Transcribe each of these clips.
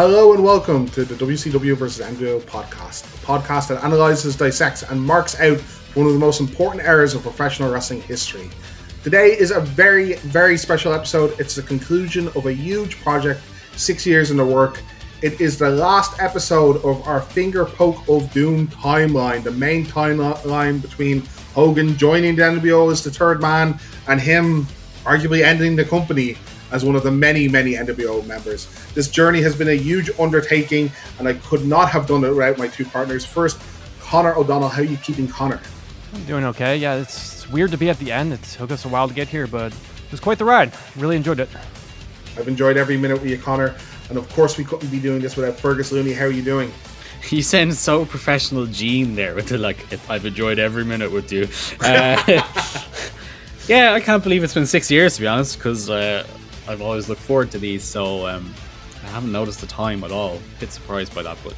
Hello and welcome to the WCW vs. NWO podcast, a podcast that analyzes, dissects, and marks out one of the most important eras of professional wrestling history. Today is a very, very special episode. It's the conclusion of a huge project, six years in the work. It is the last episode of our Finger Poke of Doom timeline, the main timeline between Hogan joining the NWO as the third man and him arguably ending the company as one of the many, many NWO members. This journey has been a huge undertaking, and I could not have done it without my two partners. First, Conor O'Donnell. How are you keeping Conor? I'm doing okay. Yeah, it's weird to be at the end. It took us a while to get here, but it was quite the ride. Really enjoyed it. I've enjoyed every minute with you, Conor. And of course, we couldn't be doing this without Fergus Looney. How are you doing? You sound so professional, Gene. There with the like, I've enjoyed every minute with you. Uh, yeah, I can't believe it's been six years to be honest, because uh, I've always looked forward to these. So um, I haven't noticed the time at all. A bit surprised by that, but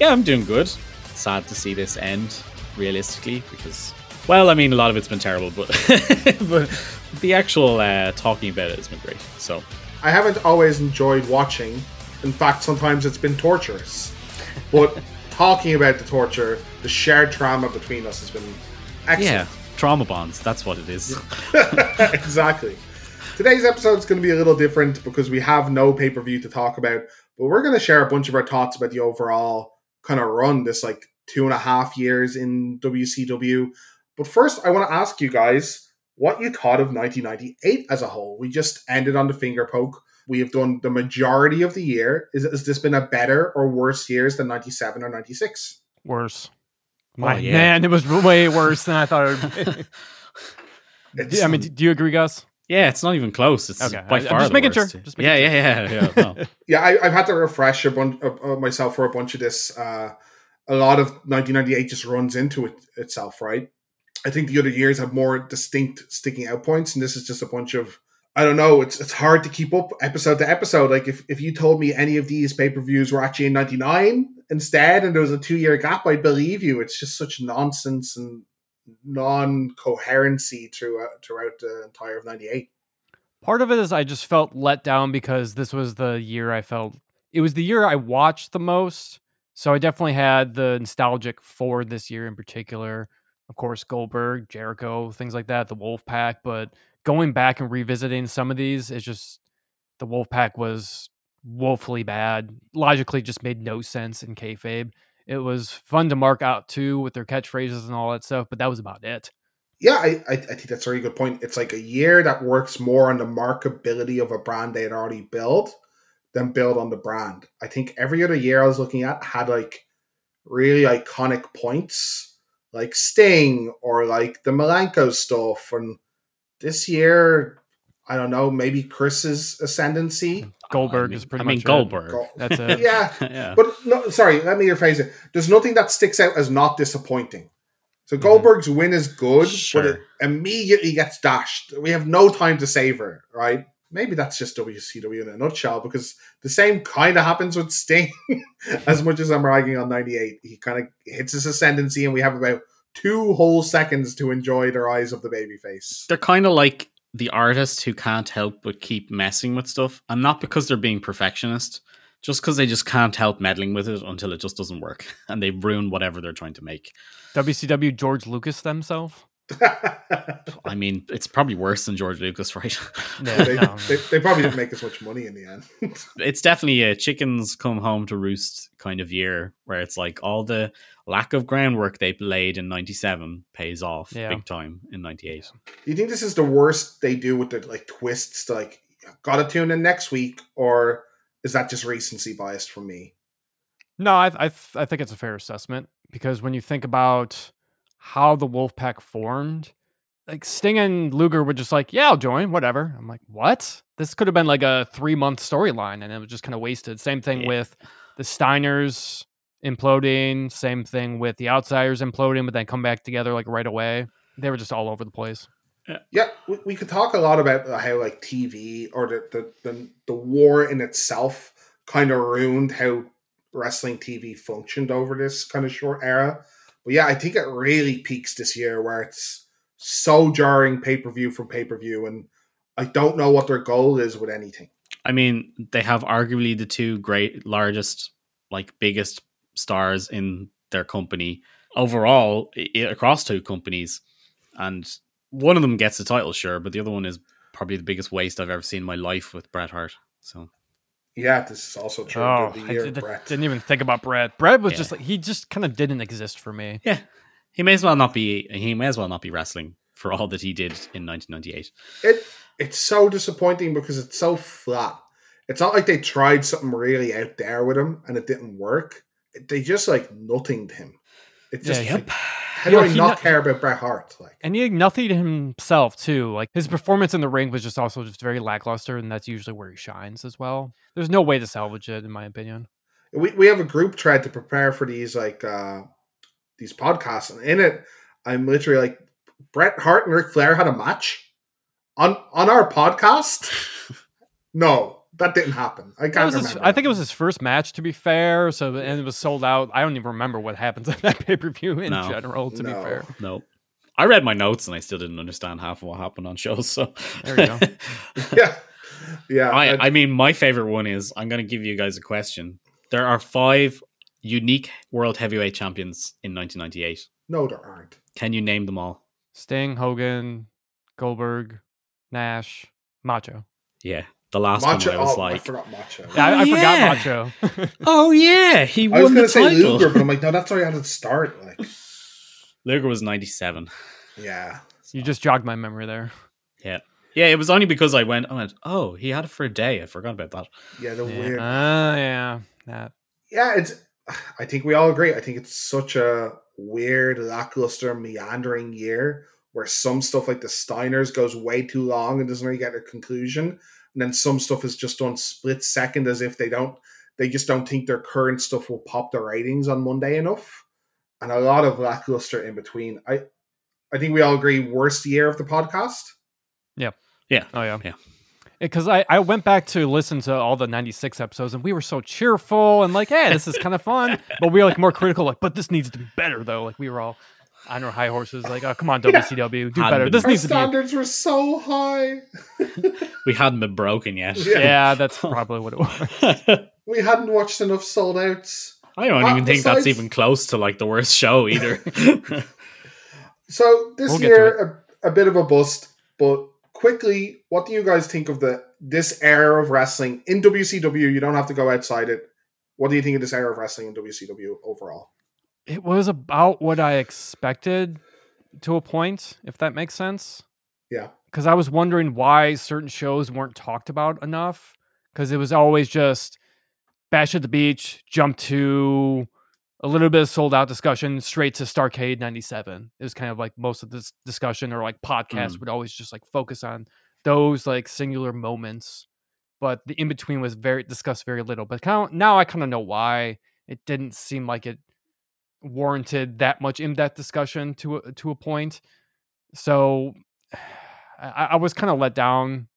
yeah, I'm doing good. Sad to see this end, realistically, because well, I mean, a lot of it's been terrible, but but the actual uh, talking about it has been great. So I haven't always enjoyed watching. In fact, sometimes it's been torturous. But talking about the torture, the shared trauma between us has been excellent. yeah, trauma bonds. That's what it is. exactly. Today's episode is going to be a little different because we have no pay per view to talk about, but we're going to share a bunch of our thoughts about the overall kind of run this like two and a half years in WCW. But first, I want to ask you guys what you thought of 1998 as a whole. We just ended on the finger poke. We have done the majority of the year. Is, has this been a better or worse years than 97 or 96? Worse. Oh, My oh, yeah. man, it was way worse than I thought it would be. I mean, do you agree, Gus? Yeah, it's not even close. It's okay. by I, far just making worst. sure. Just making yeah, sure. yeah, yeah, yeah, no. yeah. I, have had to refresh a bunch uh, myself for a bunch of this. Uh, a lot of 1998 just runs into it itself, right? I think the other years have more distinct sticking out points, and this is just a bunch of I don't know. It's it's hard to keep up episode to episode. Like if, if you told me any of these pay per views were actually in '99 instead, and there was a two year gap, I'd believe you. It's just such nonsense and non coherency throughout throughout the entire of '98. Part of it is I just felt let down because this was the year I felt it was the year I watched the most. So I definitely had the nostalgic for this year in particular. Of course, Goldberg, Jericho, things like that, the Wolf Pack. But going back and revisiting some of these, it's just the Wolf Pack was woefully bad. Logically, just made no sense in kayfabe. It was fun to mark out too with their catchphrases and all that stuff, but that was about it. Yeah, I, I, think that's a very good point. It's like a year that works more on the markability of a brand they had already built than build on the brand. I think every other year I was looking at had like really iconic points, like Sting or like the Malenko stuff. And this year, I don't know, maybe Chris's ascendancy. Goldberg I mean, is pretty I mean, Goldberg. It. That's it. yeah. yeah. But no, sorry, let me rephrase it. There's nothing that sticks out as not disappointing. So mm-hmm. Goldberg's win is good, sure. but it immediately gets dashed. We have no time to savor, right? Maybe that's just WCW in a nutshell because the same kind of happens with Sting. as much as I'm ragging on 98, he kind of hits his ascendancy, and we have about two whole seconds to enjoy the rise of the babyface. They're kind of like the artist who can't help but keep messing with stuff, and not because they're being perfectionist, just because they just can't help meddling with it until it just doesn't work, and they ruin whatever they're trying to make. WCW George Lucas themselves. I mean, it's probably worse than George Lucas, right? Yeah, they, no. they, they, probably didn't make as much money in the end. it's definitely a chickens come home to roost kind of year where it's like all the lack of groundwork they laid in 97 pays off yeah. big time in 98 do you think this is the worst they do with the like twists to, like gotta tune in next week or is that just recency bias from me no i i, I think it's a fair assessment because when you think about how the wolfpack formed like sting and luger were just like yeah i'll join whatever i'm like what this could have been like a three month storyline and it was just kind of wasted same thing yeah. with the steiners imploding. Same thing with the outsiders imploding, but then come back together like right away. They were just all over the place. Yeah, yeah we, we could talk a lot about uh, how like TV or the the, the, the war in itself kind of ruined how wrestling TV functioned over this kind of short era. But yeah, I think it really peaks this year where it's so jarring pay per view from pay per view, and I don't know what their goal is with anything. I mean, they have arguably the two great, largest, like biggest stars in their company overall i- across two companies, and one of them gets the title, sure, but the other one is probably the biggest waste I've ever seen in my life with Bret Hart. So Yeah, this is also true. Oh, the I year, did, Bret. didn't even think about Bret. Bret was Yeah. just like he just kind of didn't exist for me. yeah, he may as well not be. He may as well not be wrestling for all that he did in 1998. It it's so disappointing because it's so flat. It's not like they tried something really out there with him and it didn't work. They just like nothinged him. It just Yeah, like, how do Yeah, I he not not- care about Bret Hart? Like And he nothing himself too. Like his performance in the ring was just also just very lackluster, and that's usually where he shines as well. There's no way to salvage it, in my opinion. we, we have a group thread to prepare for these like uh these podcasts and in it I'm literally like Bret Hart and Ric Flair had a match on on our podcast. no, that didn't happen. I can't was his- remember. I think it was his first match, to be fair. So and it was sold out. I don't even remember what happens at that pay per view in No. general. To No. be fair, No. I read my notes and I still didn't understand half of what happened on shows. So There you go. yeah. Yeah. I, I- I mean, my favorite one is I'm going to give you guys a question. There are five unique world heavyweight champions in 1998. no, there aren't. Can you name them all? Sting, Hogan, Goldberg, Nash, Macho. Yeah, the last Macho. one I was oh, I forgot Macho. Yeah, I, Oh, I yeah. forgot Macho. oh yeah, he I was going to say title. Luger, but I'm like, no, that's how you had to start. Like, Luger was 97. yeah. you just jogged my memory there. Yeah, yeah. It was only because I went, I went, oh, he had it for a day. I forgot about that. Yeah, the Yeah. weird. Ah, yeah. That. yeah, it's. I think we all agree. I think it's such a weird, lackluster, meandering year where some stuff like the Steiners goes way too long and doesn't really get a conclusion, and then some stuff is just done split second as if they don't. They just don't think their current stuff will pop the ratings on Monday enough, and a lot of lackluster in between. I, I think we all agree worst year of the podcast. Yeah. Yeah. Oh yeah. Yeah. Because I, I went back to listen to all the 96 episodes and we were so cheerful and like, hey, this is kind of fun. But we were like more critical, like, but this needs to be better though. Like we were all on our high horses, like, oh, come on, Yeah. WCW, do better. This Our needs to be. standards were so high. We hadn't been broken yet. Yeah. Yeah, that's probably what it was. We hadn't watched enough sold outs. I don't Uh, even think that's even close to like the worst show either. So this We'll year, a, a bit of a bust, but quickly, what do you guys think of the this era of wrestling in WCW? You don't have to go outside it. What do you think of this era of wrestling in WCW overall? It was about what I expected to a point, if that makes sense. Yeah. Because I was wondering why certain shows weren't talked about enough. Because it was always just Bash at the Beach, jump to a little bit of sold out discussion, straight to Starcade 97. It was kind of like most of this discussion or like podcasts mm. would always just like focus on those like singular moments. But the in between was very discussed very little. But kind of, now I kind of know why it didn't seem like it warranted that much in-depth discussion to a, to a point. So I, I was kind of let down,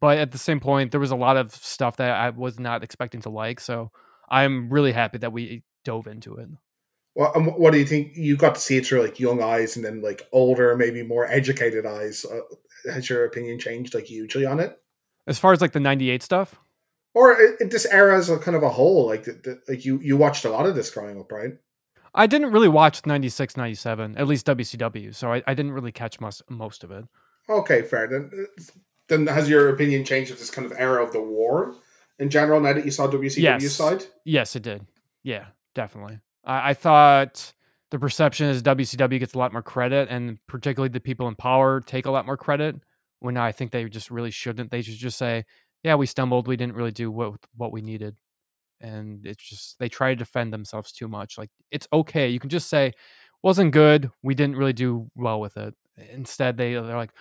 but at the same point, there was a lot of stuff that I was not expecting to like. So I'm really happy that we dove into it. Well, what do you think? You got to see it through like young eyes and then like older, maybe more educated eyes. Uh, has your opinion changed like hugely on it? As far as like the '98 stuff, Or i- in this era as a kind of a whole, like the, the, like you you watched a lot of this growing up, right? I didn't really watch 96, 97, at least WCW. So I, I didn't really catch most most of it. Okay, fair. Then, then has your opinion changed of this kind of era of the war in general now that you saw WCW Yes. side? Yes, it did. Yeah, definitely. I, I thought the perception is WCW gets a lot more credit, and particularly the people in power take a lot more credit. When I think they just really shouldn't. They should just say, "Yeah, we stumbled. We didn't really do what what we needed," and it's just they try to defend themselves too much. Like it's okay. You can just say, "Wasn't good. We didn't really do well with it." Instead, they they're like,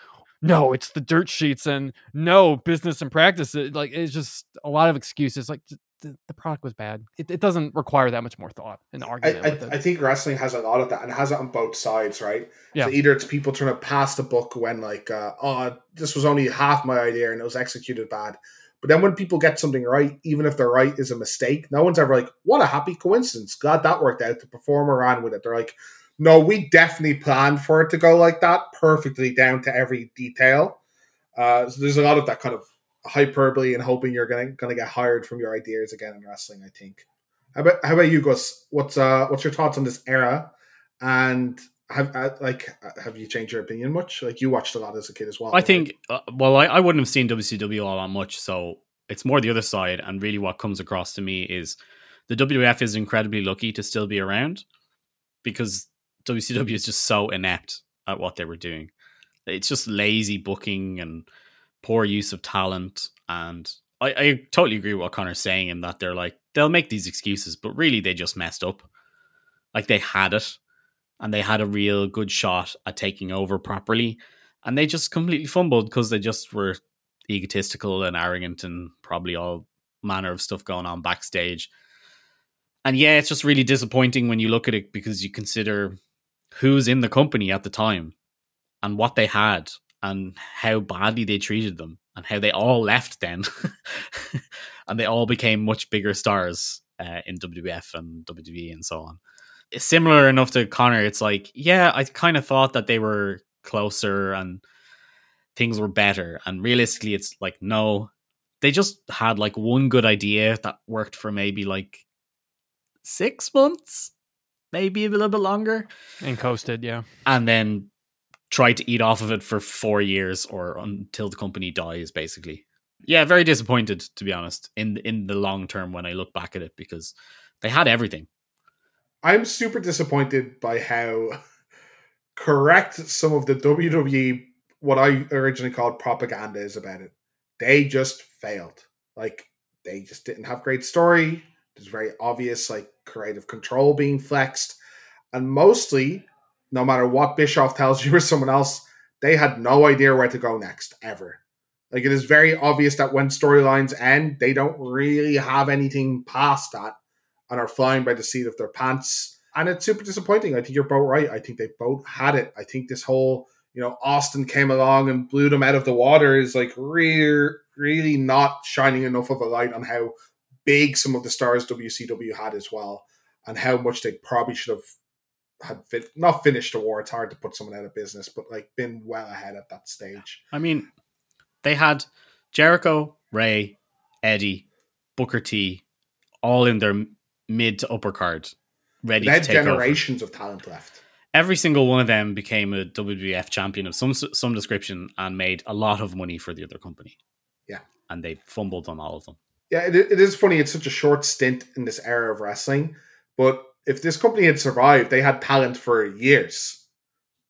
no, it's the dirt sheets and no business and practice. It, like it's just a lot of excuses. Like the, the product was bad. It, it doesn't require that much more thought and argument. I, it. I think wrestling has a lot of that and has it on both sides, right? Yeah. So either it's people trying to pass the book when like, uh, oh, this was only half my idea and it was executed bad. But then when people get something right, even if the right is a mistake, no one's ever like, what a happy coincidence. Glad that worked out. The performer ran with it. They're like, no, we definitely planned for it to go like that, perfectly down to every detail. Uh, so there's a lot of that kind of hyperbole and hoping you're gonna gonna get hired from your ideas again in wrestling. I think. How about how about you, Gus? What's uh what's your thoughts on this era? And have uh, like have you changed your opinion much? Like you watched a lot as a kid as well. I think. Uh, well, I, I wouldn't have seen WCW all that much, so it's more the other side. And really, what comes across to me is the WWF is incredibly lucky to still be around because WCW is just so inept at what they were doing. It's just lazy booking and poor use of talent. And I, I totally agree with what Conor's saying in that they're like, they'll make these excuses, but really they just messed up. Like they had it and they had a real good shot at taking over properly. And they just completely fumbled because they just were egotistical and arrogant and probably all manner of stuff going on backstage. And yeah, it's just really disappointing when you look at it because you consider who's in the company at the time and what they had and how badly they treated them and how they all left then and they all became much bigger stars uh, in WWF and WWE and so on. Similar enough to Conor. It's like, yeah, I kind of thought that they were closer and things were better. And realistically, it's like, no, they just had like one good idea that worked for maybe like six months, maybe a little bit longer. And coasted, yeah. And then tried to eat off of it for four years or until the company dies, basically. Yeah, very disappointed to be honest in in the long term when I look back at it because they had everything. I'm super disappointed by how correct some of the WWE what I originally called propaganda is about it. They just failed. Like they just didn't have great story. There's very obvious like creative control being flexed, and mostly no matter what Bischoff tells you or someone else, they had no idea where to go next ever. Like it is very obvious that when storylines end, they don't really have anything past that and are flying by the seat of their pants. And it's super disappointing. I think you're both right. I think they both had it. I think this whole, you know, Austin came along and blew them out of the water is like really, really not shining enough of a light on how big some of the stars WCW had as well, and how much they probably should have had fit, not finished the war. It's hard to put someone out of business, but like been well ahead at that stage. I mean, they had Jericho, Rey, Eddie, Booker T, all in their mid to upper card, ready. They had generations over. of talent left. Every single one of them became a WWF champion of some some description and made a lot of money for the other company. Yeah, and they fumbled on all of them. Yeah, it, it is funny. It's such a short stint in this era of wrestling, but if this company had survived, they had talent for years.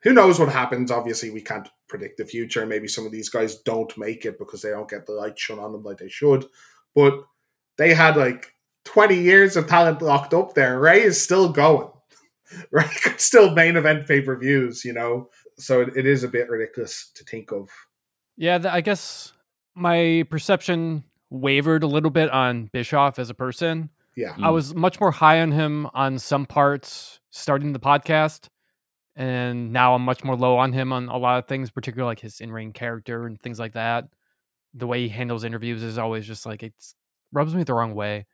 Who knows what happens? Obviously, we can't predict the future. Maybe some of these guys don't make it because they don't get the light shone on them like they should. But they had like 20 years of talent locked up there. Rey is still going. Rey could still main event pay per views, you know? So it, it is a bit ridiculous to think of. Yeah, I guess my perception wavered a little bit on Bischoff as a person. Yeah. Mm. I was much more high on him on some parts starting the podcast. And now I'm much more low on him on a lot of things, particularly like his in ring character and things like that. The way he handles interviews is always just like it rubs me the wrong way.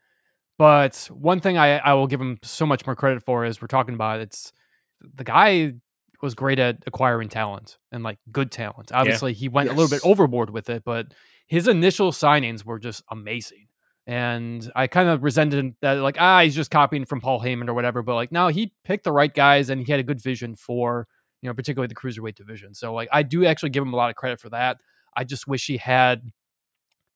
But one thing I, I will give him so much more credit for is we're talking about it's the guy was great at acquiring talent and like good talent. Obviously, yeah. he went yes. a little bit overboard with it, but his initial signings were just amazing. And I kind of resented that, like, ah, he's just copying from Paul Heyman or whatever. But like, no, he picked the right guys and he had a good vision for, you know, particularly the cruiserweight division. So like, I do actually give him a lot of credit for that. I just wish he had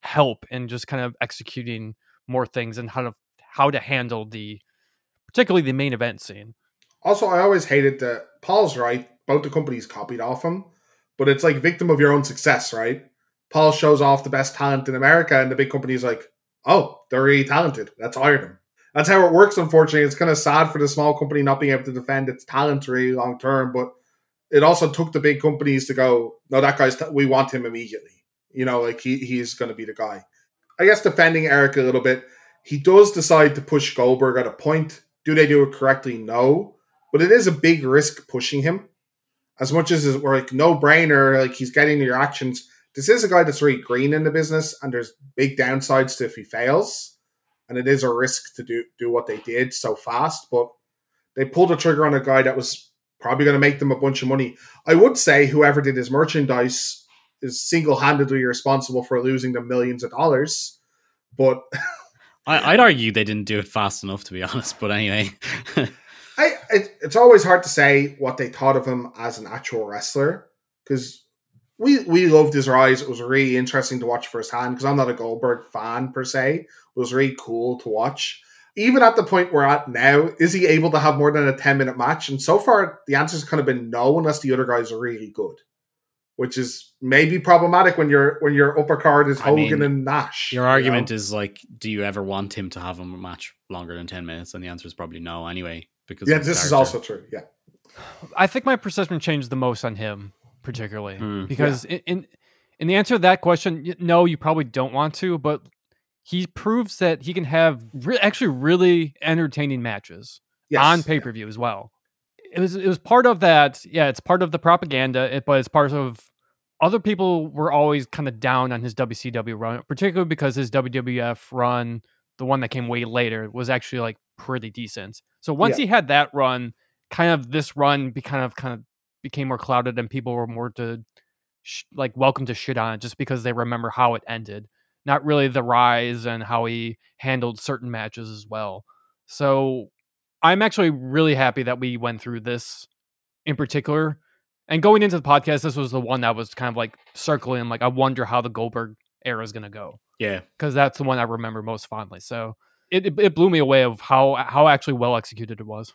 help in just kind of executing more things and how to how to handle the particularly the main event scene. Also, I always hated that Paul's right. Both the companies copied off him, but it's like victim of your own success, right? Paul shows off the best talent in America, and the big company's like, oh, they're really talented. Let's hire them. That's how it works, unfortunately. It's kind of sad for the small company not being able to defend its talent really long term, but it also took the big companies to go, no, that guy's, t- we want him immediately. You know, like he, he's going to be the guy. I guess defending Eric a little bit, he does decide to push Goldberg at a point. Do they do it correctly? No. But it is a big risk pushing him. As much as it's like no brainer, like he's getting the reactions this is a guy that's really green in the business, and there's big downsides to if he fails. And it is a risk to do do what they did so fast, but they pulled the trigger on a guy that was probably going to make them a bunch of money. I would say whoever did his merchandise is single handedly responsible for losing the millions of dollars. But I, would argue they didn't do it fast enough, to be honest. But anyway, I it, it's always hard to say what they thought of him as an actual wrestler because we we loved his rise. It was really interesting to watch firsthand because I'm not a Goldberg fan per se. It was really cool to watch. Even at the point we're at now, is he able to have more than a 10 minute match? And so far, the answer's kind of been no, unless the other guys are really good which is maybe problematic when your when your upper card is Hogan I mean, and Nash. Your argument know? is like, do you ever want him to have a match longer than ten minutes? And the answer is probably no, anyway. Because yeah, this is also true. Yeah, I think my perception changed the most on him, particularly mm, because yeah. in in the answer to that question, no, you probably don't want to, but he proves that he can have re- actually really entertaining matches yes. on pay per view yeah. as well it was it was part of that. Yeah, it's part of the propaganda, it, but it's part of other people were always kind of down on his WCW run, particularly because his WWF run, the one that came way later, was actually like pretty decent. So once yeah. he had that run, kind of this run be kind of kind of became more clouded, and people were more to sh- like welcome to shit on it just because they remember how it ended, not really the rise and how he handled certain matches as well. So I'm actually really happy that we went through this in particular. And going into the podcast, this was the one that was kind of like circling. Like, I wonder how the Goldberg era is going to go. Yeah, because that's the one I remember most fondly. So it, it, it blew me away of how how actually well executed it was.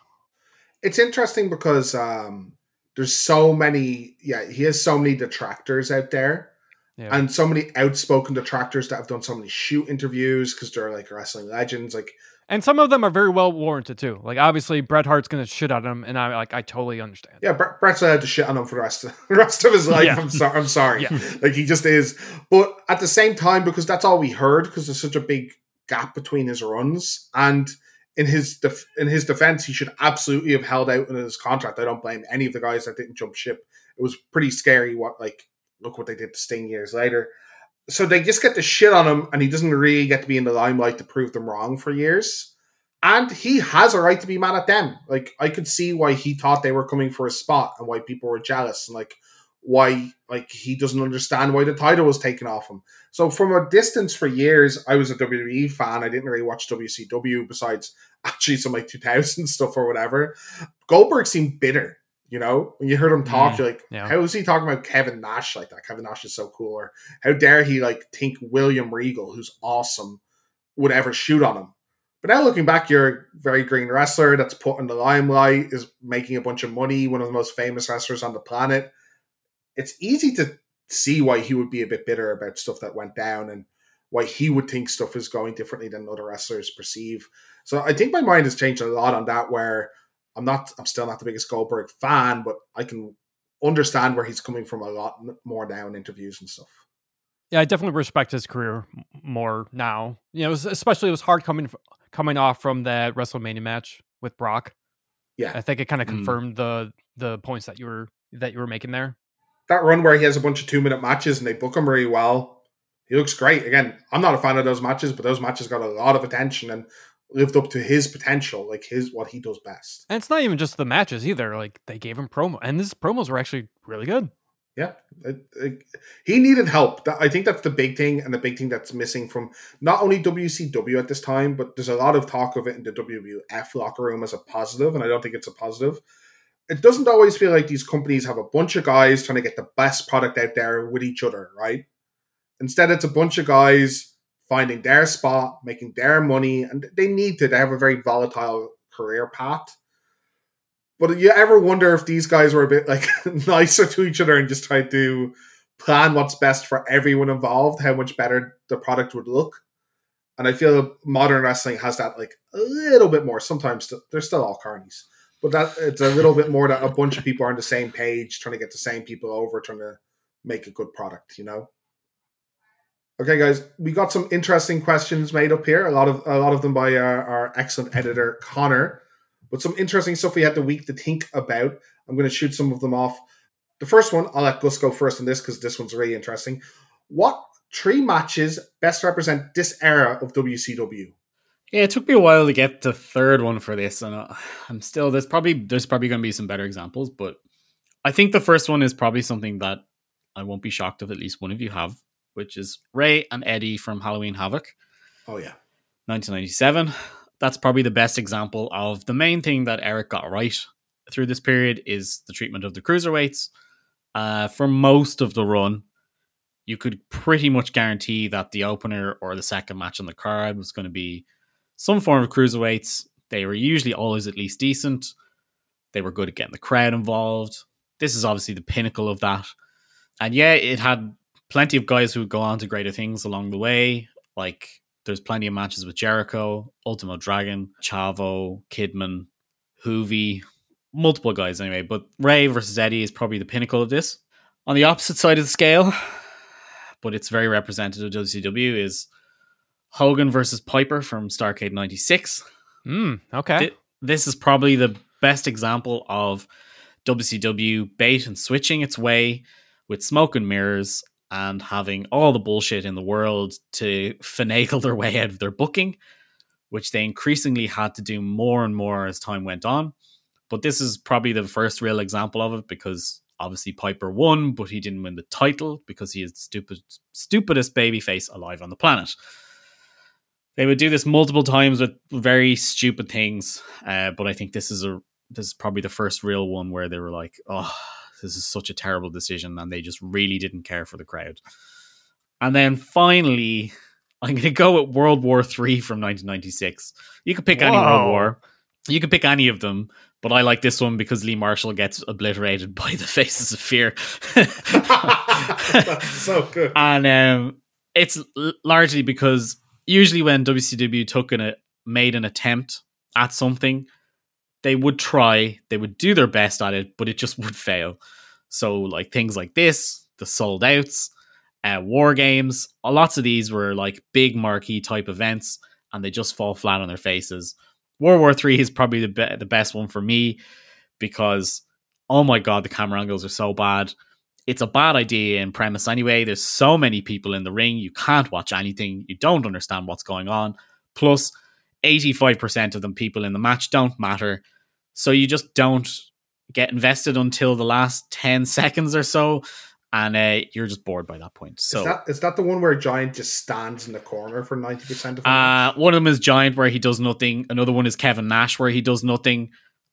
It's interesting because um, there's so many. Yeah, he has so many detractors out there. Yeah. And so many outspoken detractors that have done so many shoot interviews because they're like wrestling legends. Like and some of them are very well warranted too. Like obviously Bret Hart's gonna shit on him, and I like I totally understand. Yeah, Bret's allowed to shit on him for the rest of the rest of his life. Yeah. I'm sorry. I'm sorry. Yeah. Like he just is. But at the same time, because that's all we heard, because there's such a big gap between his runs, and in his def- in his defense, he should absolutely have held out in his contract. I don't blame any of the guys that didn't jump ship. It was pretty scary. What like look what they did to Sting years later so they just get the shit on him, and he doesn't really get to be in the limelight to prove them wrong for years. And he has a right to be mad at them. Like I could see why he thought they were coming for a spot, and why people were jealous, and like why like he doesn't understand why the title was taken off him. So from a distance for years, I was a WWE fan. I didn't really watch WCW besides actually some like 2000 stuff or whatever. Goldberg seemed bitter you know, when you heard him talk, mm, you're like, yeah. how is he talking about Kevin Nash like that? Kevin Nash is so cool. Or how dare he like think William Regal, who's awesome, would ever shoot on him? But now looking back, you're a very green wrestler that's put in the limelight, is making a bunch of money, one of the most famous wrestlers on the planet. It's easy to see why he would be a bit bitter about stuff that went down and why he would think stuff is going differently than other wrestlers perceive. So I think my mind has changed a lot on that where I'm not. I'm still not the biggest Goldberg fan, but I can understand where he's coming from a lot more now in interviews and stuff. Yeah, I definitely respect his career more now. You know, especially it was hard coming coming off from that WrestleMania match with Brock. Yeah, I think it kind of mm. confirmed mm. the the points that you were that you were making there. That run where he has a bunch of two minute matches and they book him really well. He looks great. Again, I'm not a fan of those matches, but those matches got a lot of attention and lived up to his potential, like his what he does best. And it's not even just the matches either. Like they gave him promo, and his promos were actually really good. Yeah, it, it, he needed help. I think that's the big thing, and the big thing that's missing from not only WCW at this time, but there's a lot of talk of it in the WWF locker room as a positive, and I don't think it's a positive. It doesn't always feel like these companies have a bunch of guys trying to get the best product out there with each other, right? Instead, it's a bunch of guys finding their spot, making their money, and they need to. They have a very volatile career path. But you ever wonder if these guys were a bit like nicer to each other and just tried to plan what's best for everyone involved, how much better the product would look? And I feel modern wrestling has that like a little bit more. Sometimes they're still all carnies, but that it's a little bit more that a bunch of people are on the same page, trying to get the same people over, trying to make a good product. You know. Okay, guys, we got some interesting questions made up here. A lot of a lot of them by our, our excellent editor Conor, but some interesting stuff we had the week to think about. I'm going to shoot some of them off. The first one, I'll let Gus go first on this because this one's really interesting. What three matches best represent this era of WCW? Yeah, it took me a while to get the third one for this, and uh, I'm still there's probably there's probably going to be some better examples, but I think the first one is probably something that I won't be shocked if at least one of you have, which is Rey and Eddie from Halloween Havoc. Oh yeah, 1997. That's probably the best example of the main thing that Eric got right through this period is the treatment of the cruiserweights. Uh, for most of the run, you could pretty much guarantee that the opener or the second match on the card was going to be some form of cruiserweights. They were usually always at least decent. They were good at getting the crowd involved. This is obviously the pinnacle of that. And yeah, it had plenty of guys who go on to greater things along the way. Like there's plenty of matches with Jericho, Ultimo Dragon, Chavo, Kidman, Juvi, multiple guys anyway. But Rey versus Eddie is probably the pinnacle of this. On the opposite side of the scale, but it's very representative of WCW, is Hogan versus Piper from Starcade 96. Mm, okay. Th- This is probably the best example of WCW bait and switching its way with smoke and mirrors and having all the bullshit in the world to finagle their way out of their booking, which they increasingly had to do more and more as time went on. But this is probably the first real example of it because obviously Piper won, but he didn't win the title because he is the stupid, stupidest babyface alive on the planet. They would do this multiple times with very stupid things, uh, but I think this is a this is probably the first real one where they were like, "Oh, this is such a terrible decision," and they just really didn't care for the crowd. And then finally, I'm going to go with World War Three from 1996. You could pick any World War, you could pick any of them, but I like this one because Lee Marshall gets obliterated by the Faces of Fear. that's so good. and um, it's l- largely because usually when WCW took an, a made an attempt at something, they would try, they would do their best at it, but it just would fail. So like things like this, the sold outs, uh, war games, lots of these were like big marquee type events, and they just fall flat on their faces. World War Three is probably the be- the best one for me because oh my god, the camera angles are so bad it's a bad idea in premise anyway. There's so many people in the ring, you can't watch anything, you don't understand what's going on. Plus, 85% of them people in the match don't matter. So you just don't get invested until the last 10 seconds or so, and uh, you're just bored by that point. So is that is that the one where Giant just stands in the corner for ninety percent of the uh, one of them is Giant, where he does nothing. Another one is Kevin Nash, where he does nothing.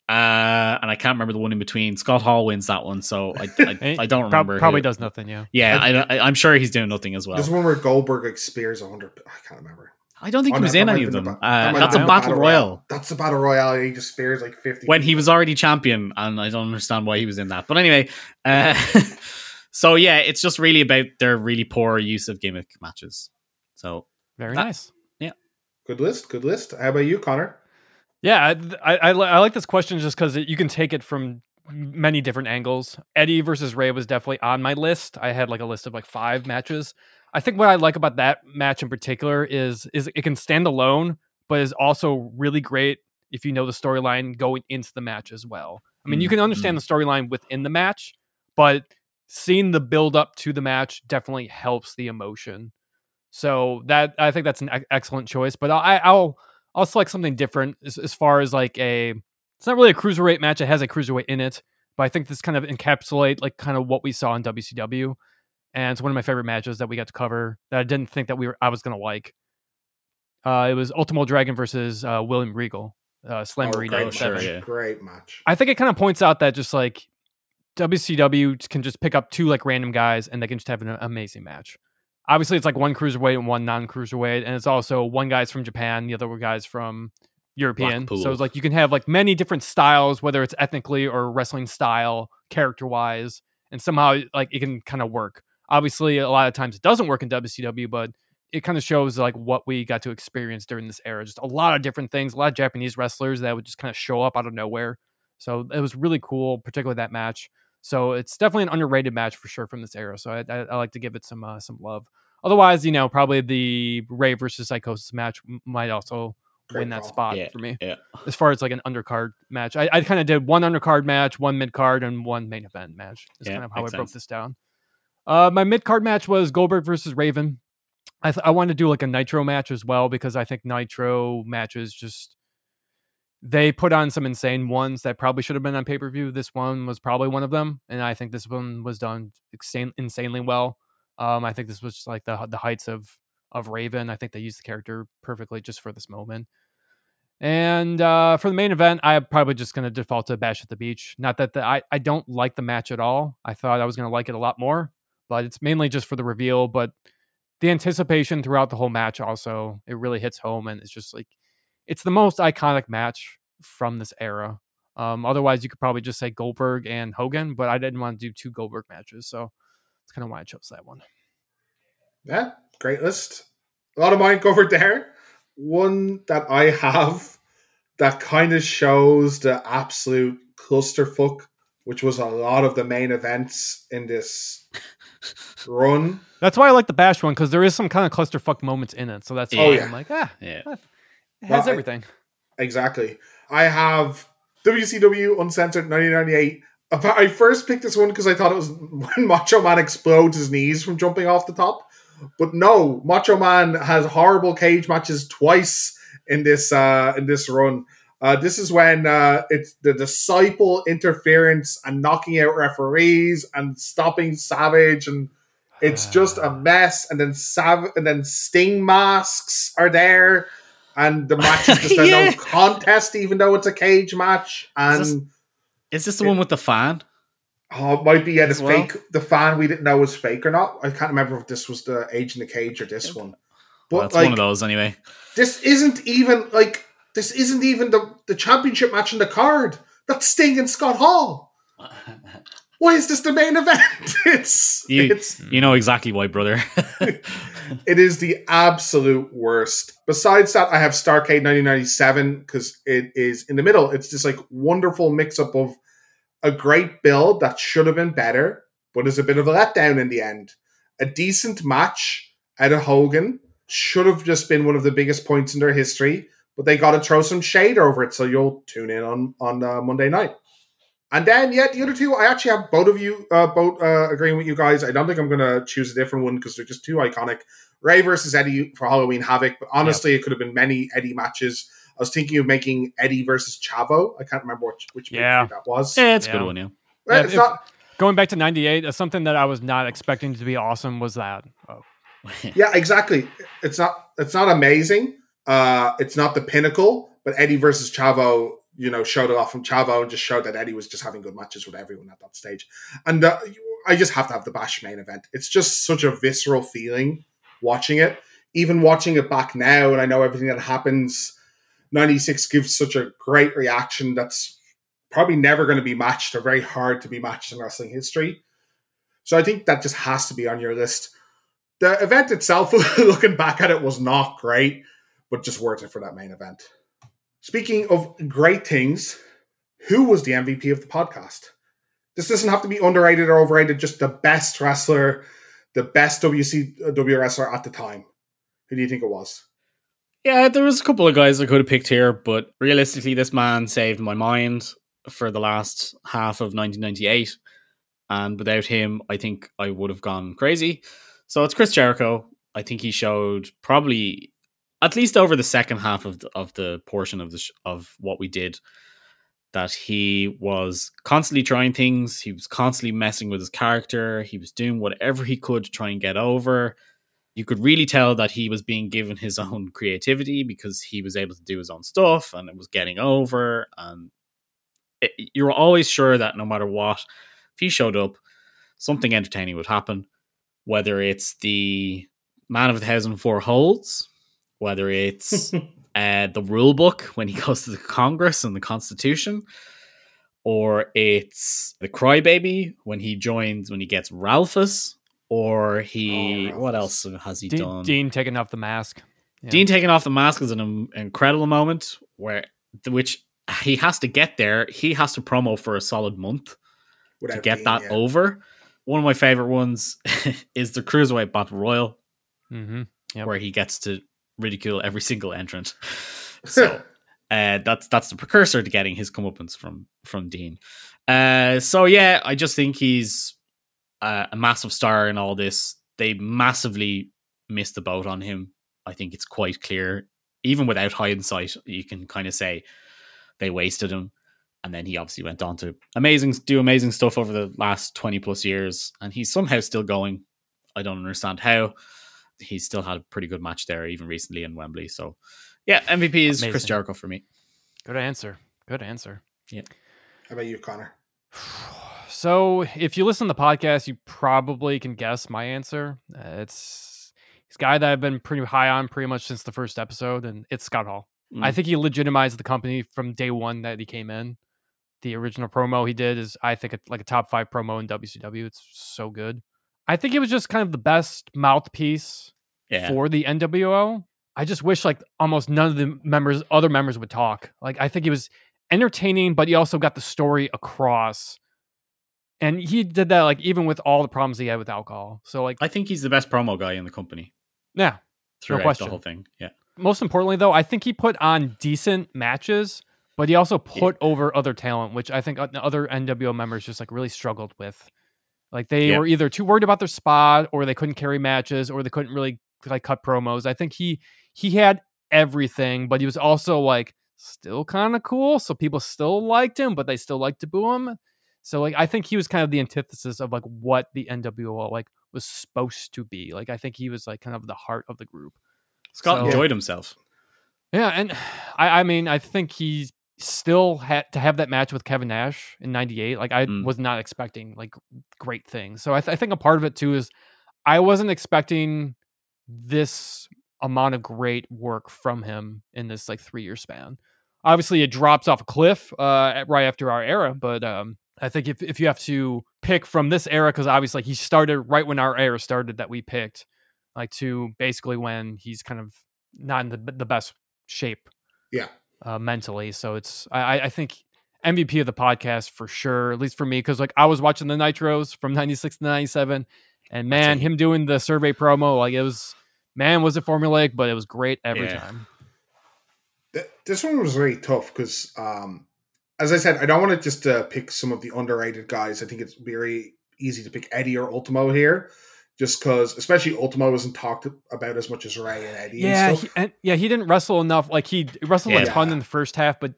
Uh, and I can't remember the one in between. Scott Hall wins that one, so I I, I don't remember. probably who- does nothing. Yeah. Yeah, I, I, I'm sure he's doing nothing as well. There's one where Goldberg like spears a hundred. I can't remember. I don't think Oh, he was in any of them. the ba- Uh, that's a have been battle royal. That's a battle royale. He just spears like fifty. When he was already champion, and I don't understand why he was in that. But anyway, uh, so yeah, it's just really about their really poor use of gimmick matches. So Very That- nice. Yeah, good list. Good list. How about you, Conor? Yeah, I, I, I I like this question just because you can take it from many different angles. Eddie versus Rey was definitely on my list. I had like a list of like five matches. I think what I like about that match in particular is is it can stand alone, but is also really great if you know the storyline going into the match as well. I mean, you can understand mm-hmm. the storyline within the match, but seeing the build up to the match definitely helps the emotion. So that I think that's an ex- excellent choice. But I, I'll I'll select something different as, as far as like a. It's not really a cruiserweight match. It has a cruiserweight in it, but I think this kind of encapsulate like kind of what we saw in WCW, and it's one of my favorite matches that we got to cover that I didn't think that we were I was gonna like. Uh, it was Ultimo Dragon versus uh, William Regal, uh, Slam Oh, Marine great, sure, match. 97. yeah. great match. I think it kind of points out that just like WCW can just pick up two like random guys and they can just have an amazing match. Obviously, it's like one cruiserweight and one non-cruiserweight, and it's also one guy's from Japan, the other guy's from European. So it's like you can have like many different styles, whether it's ethnically or wrestling style, character-wise, and somehow like it can kind of work. Obviously, a lot of times it doesn't work in WCW, but it kind of shows like what we got to experience during this era. Just a lot of different things, a lot of Japanese wrestlers that would just kind of show up out of nowhere. So it was really cool, particularly that match. So it's definitely an underrated match for sure from this era. So I, I, I like to give it some uh, some love. Otherwise, you know, probably the Rey versus Psicosis match might also Great win that call. spot Yeah, for me. yeah. As far as like an undercard match, I, I kind of did one undercard match, one mid card, and one main event match. Is Yeah, kind of how I makes broke this down. Uh, my mid card match was Goldberg versus Raven. I th- I wanted to do like a Nitro match as well because I think Nitro matches just they put on some insane ones that probably should have been on pay per view. This one was probably one of them, and I think this one was done insane, insanely well. Um, I think this was like the the heights of of Raven. I think they used the character perfectly just for this moment. And uh, for the main event, I'm probably just going to default to Bash at the Beach. Not that the, I I don't like the match at all. I thought I was going to like it a lot more, but it's mainly just for the reveal. But the anticipation throughout the whole match also it really hits home, and it's just like it's the most iconic match from this era. Um, otherwise, you could probably just say Goldberg and Hogan, but I didn't want to do two Goldberg matches, so that's kind of why I chose that one. Yeah, great list. A lot of mine covered there. One that I have that kind of shows the absolute clusterfuck, which was a lot of the main events in this run. That's why I like the Bash one because there is some kind of clusterfuck moments in it. So that's why Oh, yeah. I'm like, ah, Yeah. it has Well, I- everything. Exactly. I have WCW Uncensored 1998. Appa- I first picked this one because I thought it was when Macho Man explodes his knees from jumping off the top. But no, Macho Man has horrible cage matches twice in this uh, in this run. Uh, this is when uh, it's the disciple interference and knocking out referees and stopping Savage, and it's just a mess. And then Sav- and then Sting masks are there, and the match is just a no contest, even though it's a cage match. And Is Is this the one with the fan? Oh, it might be yeah, the well? fake the fan we didn't know was fake or not. I can't remember if this was the Age in the Cage or this one. But Well, it's like one of those anyway. this isn't even like this isn't even the, the championship match in the card. That's Sting and Scott Hall. Why is this the main event? it's You- it's You know exactly why, brother. it is the absolute worst. Besides that, I have Starcade 1997 because it is in the middle. It's this like wonderful mix up of a great build that should have been better, but is a bit of a letdown in the end. A decent match at a Hogan should have just been one of the biggest points in their history, but they got to throw some shade over it. So you'll tune in on on uh, Monday night. And then, yeah, the other two, I actually have both of you, uh, both uh, agreeing with you guys. I don't think I'm going to choose a different one because they're just too iconic. Rey versus Eddie for Halloween Havoc, but honestly, it could have been many Eddie matches. I was thinking of making Eddie versus Chavo. I can't remember which which Yeah. movie that was. yeah, it's a good one, yeah. Well, Yeah, it's if- not. Going back to '98, uh, something that I was not expecting to be awesome was that. Oh, Yeah, exactly. It's not. It's not amazing. Uh, it's not the pinnacle, but Eddie versus Chavo, you know, showed it off from Chavo and just showed that Eddie was just having good matches with everyone at that stage. And uh, I just have to have the Bash main event. It's just such a visceral feeling watching it. Even watching it back now, and I know everything that happens. 96 gives such a great reaction that's probably never going to be matched or very hard to be matched in wrestling history. So I think that just has to be on your list. The event itself, looking back at it, was not great, but just worth it for that main event. Speaking of great things, who was the MVP of the podcast? This doesn't have to be underrated or overrated, just the best wrestler, the best WCW uh, wrestler at the time. Who do you think it was? Yeah, there was a couple of guys I could have picked here, but realistically, this man saved my mind for the last half of 1998. And without him, I think I would have gone crazy. So it's Chris Jericho. I think he showed probably at least over the second half of the, of the portion of the sh- of what we did that he was constantly trying things. He was constantly messing with his character. He was doing whatever he could to try and get over you could really tell that he was being given his own creativity because he was able to do his own stuff and it was getting over and it, you were always sure that no matter what if he showed up something entertaining would happen whether it's the man of a thousand four holds whether it's uh, the rule book when he goes to the congress and the constitution or it's the crybaby when he joins when he gets ralphus or he Oh, what else has he Dean, done Dean taking off the mask. Yeah. Dean taking off the mask is an im- incredible moment where which he has to get there. He has to promo for a solid month to get Dean, that yeah. over. One of my favorite ones is the Cruiserweight Battle Royal, hmm Yep. where he gets to ridicule every single entrant. So uh, that's that's the precursor to getting his comeuppance from from Dean. Uh, so yeah, I just think he's uh, a massive star in all this. They massively missed the boat on him. I think it's quite clear, even without hindsight, you can kind of say they wasted him. And then he obviously went on to amazing do amazing stuff over the last 20 plus years. And he's somehow still going. I don't understand how. He's still had a pretty good match there, even recently in Wembley. So yeah, MVP is Chris Amazing. Jericho for me. Good answer. Good answer. Yeah. How about you, Conor? So, if you listen to the podcast, you probably can guess my answer. Uh, it's he's a guy that I've been pretty high on pretty much since the first episode, and it's Scott Hall. I Mm. think he legitimized the company from day one that he came in. The original promo he did is, I think, a, like a top five promo in WCW. It's so good. I think it was just kind of the best mouthpiece Yeah. for the NWO. I just wish like almost none of the members, other members, would talk. Like I think he was entertaining, but he also got the story across. And he did that like even with all the problems he had with alcohol. So like, I think he's the best promo guy in the company yeah. throughout the question. the whole thing. Yeah. Most importantly, though, I think he put on decent matches, but he also put over other talent, which I think other NWO members just like really struggled with. Like they Yeah. were either too worried about their spot, or they couldn't carry matches, or they couldn't really like cut promos. I think he he had everything, but he was also like still kind of cool, so people still liked him, but they still liked to boo him. So like I think he was kind of the antithesis of like what the NWO like was supposed to be. Like I think he was like kind of the heart of the group. Scott So- enjoyed himself. Yeah, and I, I mean, I think he still had to have that match with Kevin Nash in '98. Like, I Mm. was not expecting like great things. So I, th- I think a part of it too is I wasn't expecting this amount of great work from him in this like three year span. Obviously, it drops off a cliff uh, right after our era, but um, I think if if you have to pick from this era, because obviously he started right when our era started that we picked, like to basically when he's kind of not in the the best shape Yeah. Uh, mentally. So it's I, I- I think MVP of the podcast for sure, at least for me, because like I was watching the Nitros from '96 to '97, and man, a- him doing the survey promo, like it was man, was it formulaic, but it was great every Yeah. time. This one was really tough because, um, as I said, I don't want to just uh, pick some of the underrated guys. I think it's very easy to pick Eddie or Ultimo here, just because, especially Ultimo wasn't talked about as much as Rey and Eddie. Yeah, and he, and, yeah, he didn't wrestle enough. Like he d- wrestled a ton in the first half, but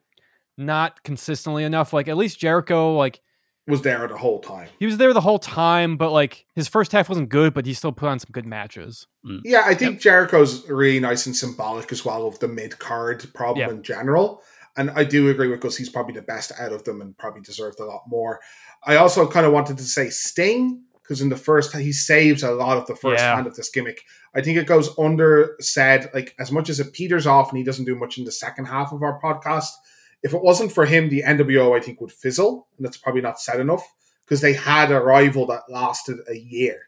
not consistently enough. Like at least Jericho, like was there the whole time. he was there the whole time, but like his first half wasn't good, but he still put on some good matches. Mm. Yeah, I think Jericho's really nice and symbolic as well of the mid card problem Yeah. in general. And I do agree with Gus, he's probably the best out of them and probably deserved a lot more. I also kind of wanted to say Sting, because in the first he saves a lot of the first Yeah. hand of this gimmick. I think it goes under said, like as much as it peters off and he doesn't do much in the second half of our podcast. If it wasn't for him, the NWO I think would fizzle, and that's probably not said enough because they had a rival that lasted a year.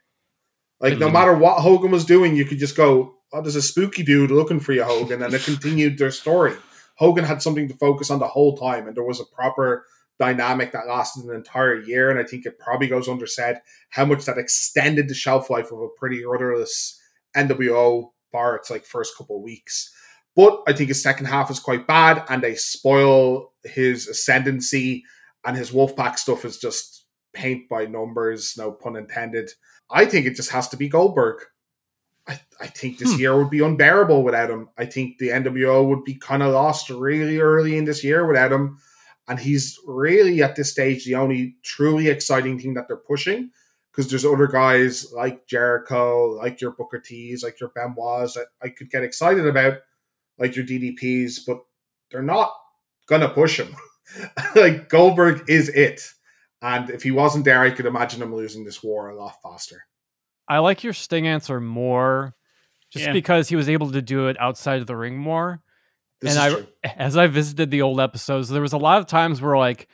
Like no Mhm. matter what Hogan was doing, you could just go, "Oh, there's a spooky dude looking for you, Hogan," and it continued their story. Hogan had something to focus on the whole time, and there was a proper dynamic that lasted an entire year. And I think it probably goes under said how much that extended the shelf life of a pretty rudderless NWO bar. It's like first couple of weeks. But I think his second half is quite bad, and they spoil his ascendancy, and his Wolfpack stuff is just paint by numbers, no pun intended. I think it just has to be Goldberg. I, I think this Hmm. year would be unbearable without him. I think the NWO would be kind of lost really early in this year without him. And he's really at this stage the only truly exciting thing that they're pushing because there's other guys like Jericho, like your Booker T's, like your Benoit's that I could get excited about, like your DDPs, but they're not gonna push him. like Goldberg is it. And if he wasn't there, I could imagine him losing this war a lot faster. I like your Sting answer more, just Yeah. because he was able to do it outside of the ring more. This And I- true. As I visited the old episodes, there was a lot of times where like,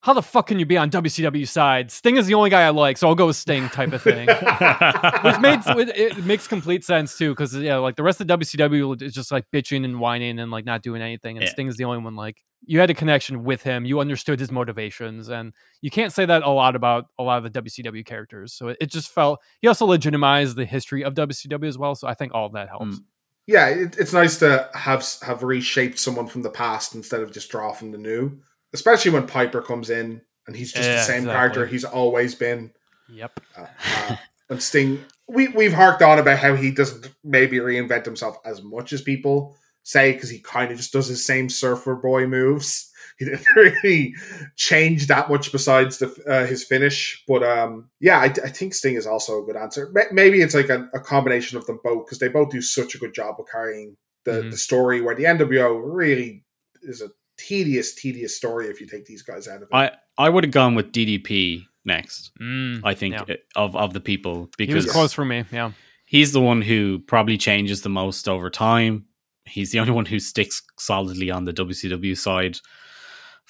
how the fuck can you be on WCW side? Sting is the only guy I like, so I'll go with Sting type of thing. Which made it, it makes complete sense too, because yeah, like the rest of WCW is just like bitching and whining and like not doing anything, and Yeah. Sting is the only one like you had a connection with him, you understood his motivations, and you can't say that a lot about a lot of the WCW characters. So it, it just felt he also legitimized the history of WCW as well. So I think all of that helps. Mm. Yeah, it, it's nice to have have reshaped someone from the past instead of just draw from the new. Especially when Piper comes in and he's just the same exactly. character he's always been. Yep. Uh, uh, and Sting, we we've harked on about how he doesn't maybe reinvent himself as much as people say because he kind of just does his same surfer boy moves. He didn't really change that much besides the, uh, his finish. But um, yeah, I, I, think Sting is also a good answer. Maybe it's like a, a combination of them both because they both do such a good job of carrying the, mm-hmm. the story. Where the NWO really is a tedious, tedious story if you take these guys out of it. I I would have gone with DDP next. Mm, I think yeah. of of the people because he was close for me. Yeah, he's the one who probably changes the most over time. He's the only one who sticks solidly on the WCW side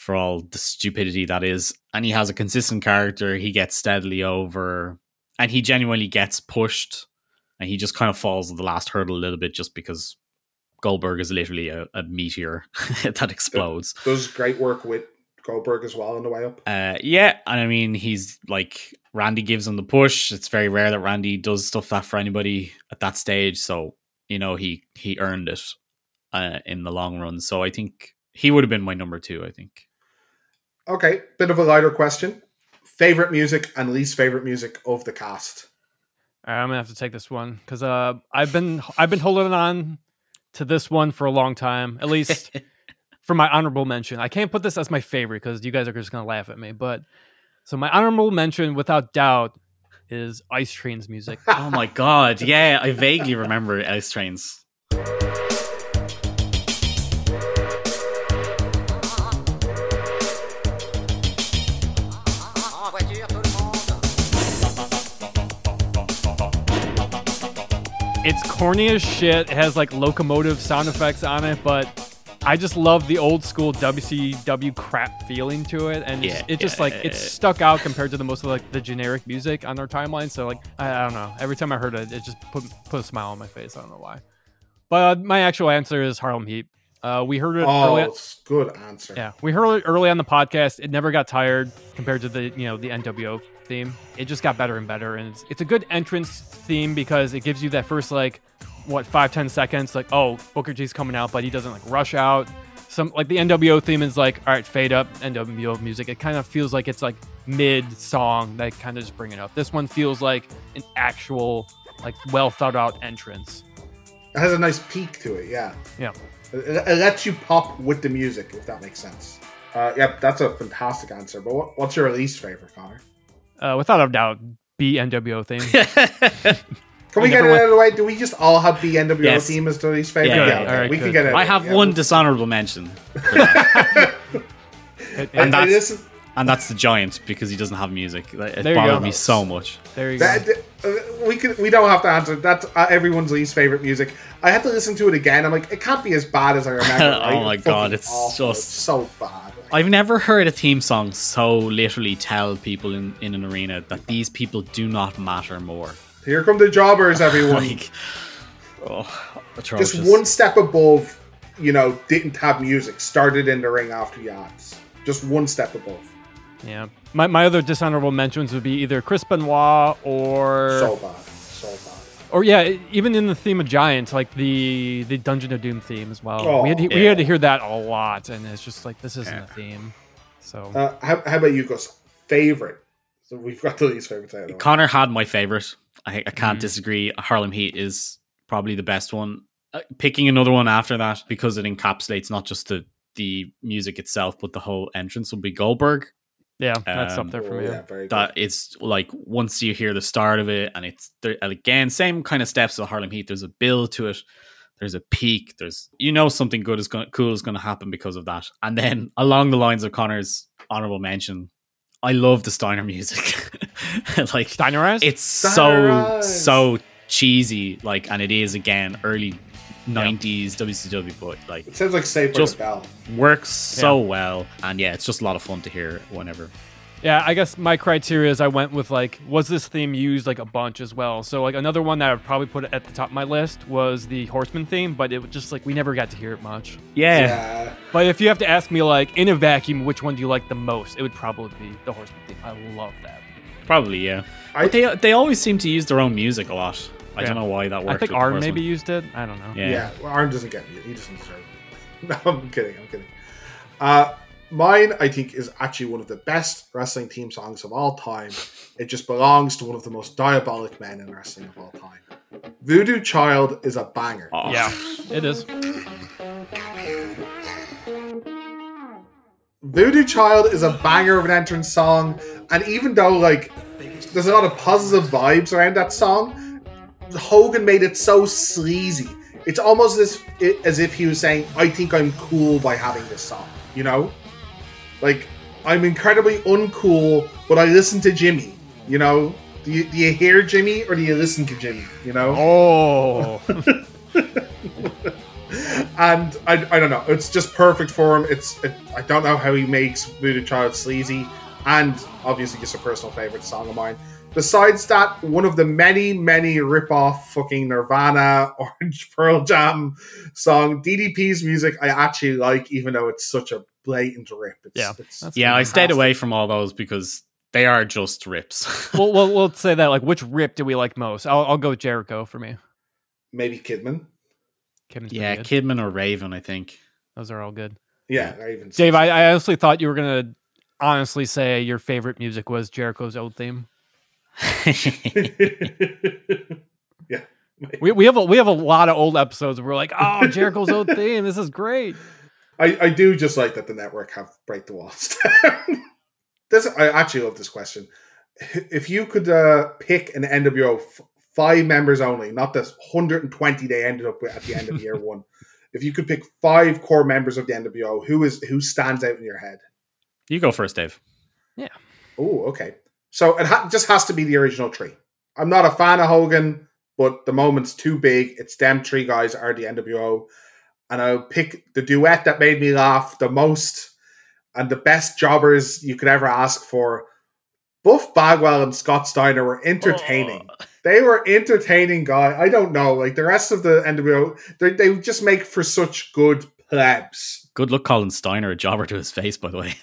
for all the stupidity that is. And he has a consistent character. He gets steadily over, and he genuinely gets pushed, and he just kind of falls at the last hurdle a little bit just because Goldberg is literally a, a meteor that explodes. Does great work with Goldberg as well on the way up. Uh, yeah, and I mean he's like Randy gives him the push. It's very rare that Randy does stuff that for anybody at that stage. So you know he he earned it uh, in the long run. So I think he would have been my number two. I think. Okay, bit of a lighter question. Favorite music and least favorite music of the cast. Right, I'm gonna have to take this one because uh, I've been I've been holding on to this one for a long time, at least for my honorable mention. I can't put this as my favorite because you guys are just gonna laugh at me. But so my honorable mention, without doubt, is Ice Train's music. oh my god, yeah, I vaguely remember Ice Train's. It's corny as shit. It has like locomotive sound effects on it, but I just love the old school WCW crap feeling to it, and yeah, it just yeah, like yeah, it's stuck out compared to the most of like the generic music on their timeline. So like I, I, don't know. Every time I heard it, it just put put a smile on my face. I don't know why. But uh, my actual answer is Harlem Heat. Uh, we heard it. Oh, early good answer. Yeah, we heard it early on the podcast. It never got tired compared to the you know the NWO theme. It just got better and better, and it's, it's a good entrance theme because it gives you that first like what five ten seconds like oh Booker T's coming out, but he doesn't like rush out. Some like the NWO theme is like all right fade up NWO music. It kind of feels like it's like mid song. that kind of just bring it up. This one feels like an actual like well thought out entrance. It has a nice peak to it. Yeah. Yeah. It, it lets you pop with the music if that makes sense. Uh, yep, that's a fantastic answer. But what, what's your least favorite, Conor? Uh, without a doubt, B NWO theme. Can we get it out of the way? Do we just all have the NWO yes. theme as the least favorite? Yeah, yeah, yeah okay. we good. can get it. I have yeah. one dishonorable mention, that. and that's and that's the giant because he doesn't have music. It bothered me so much. There you go. That, uh, we can we don't have to answer. That's uh, everyone's least favorite music. I had to listen to it again. I'm like, it can't be as bad as I remember. oh my god, it's awful. just it's so bad. I've never heard a theme song so literally tell people in, in an arena that these people do not matter more. Here come the jobbers, everyone. like, oh, Just one step above, you know, didn't have music, started in the ring after yachts. Just one step above. Yeah. My, my other dishonorable mentions would be either Chris Benoit or. So bad. So bad or yeah, even in the theme of Giants, like the the Dungeon of Doom theme as well. Oh, we had to, yeah. we had to hear that a lot, and it's just like this isn't yeah. a theme. So uh, how, how about you, Gus? Favorite? So we've got the least favorite. Conor had my favorite. I, I can't mm disagree. Harlem Heat is probably the best one. Uh, picking another one after that because it encapsulates not just the the music itself, but the whole entrance will be Goldberg. Yeah, that's um, up there for me. Yeah, that it's like once you hear the start of it, and it's there again, same kind of steps of Harlem Heat. There's a build to it. There's a peak. There's you know something good is going cool is going to happen because of that. And then along the lines of Conor's honorable mention, I love the Steiner music. like Steiner, it's so so cheesy. Like, and it is again early 90s WCW, but like it sounds like Saved just Bell. Works so yeah. well, and yeah, it's just a lot of fun to hear whenever. Yeah, I guess my criteria is I went with like, was this theme used like a bunch as well? So like another one that I would probably put at the top of my list was the Horseman theme, but it was just like we never got to hear it much. Yeah. yeah. But if you have to ask me like in a vacuum, which one do you like the most? It would probably be the Horseman theme. I love that. Probably yeah. I, but they they always seem to use their own music a lot. I don't know why that worked. I think Arn maybe used it. I don't know. Yeah, yeah well, Arn doesn't get it. He doesn't deserve it. No, I'm kidding. I'm kidding. Uh, mine, I think, is actually one of the best wrestling theme songs of all time. It just belongs to one of the most diabolic men in wrestling of all time. Voodoo Child is a banger. Oh. Yeah, it is. Voodoo Child is a banger of an entrance song, and even though like there's a lot of positive vibes around that song, Hogan made it so sleazy. It's almost as as if he was saying, "I think I'm cool by having this song," you know, like I'm incredibly uncool, but I listen to Jimi. You know, do you, do you hear Jimi or do you listen to Jimi? You know. Oh. and I, I don't know. It's just perfect for him. It's it, I don't know how he makes Voodoo Child sleazy, and obviously just a personal favorite song of mine. Besides that, one of the many, many rip-off fucking Nirvana, Orange Pearl Jam song, DDP's music I actually like, even though it's such a blatant rip. It's, Yeah, it's that's yeah, I stayed away from all those because they are just rips. well, well, we'll say that. Like, which rip do we like most? I'll, I'll go with Jericho for me. Maybe Kidman. Kidman's yeah. Kidman or Raven, I think. Those are all good. Yeah, I even Dave, I, I honestly thought you were gonna honestly say your favorite music was Jericho's old theme. yeah. We, we have a, we have a lot of old episodes where we're like, oh, Jericho's old theme. This is great. I, I do just like that the network have break the walls down. this I actually love this question. If you could uh, pick an NWO f- five members only, not the 120 they ended up with at the end of year one. If you could pick five core members of the NWO, who is who stands out in your head? you go first, Dave. Yeah. Oh, okay. So it ha- just has to be the original three. I'm not a fan of Hogan, but the moment's too big. It's them three guys are the NWO, and I'll pick the duet that made me laugh the most and the best jobbers you could ever ask for. Buff Bagwell and Scott Steiner were entertaining. They were entertaining, guy. I don't know, like the rest of the NWO, they, they just make for such good plebs. Good luck calling Steiner a jobber to his face, by the way.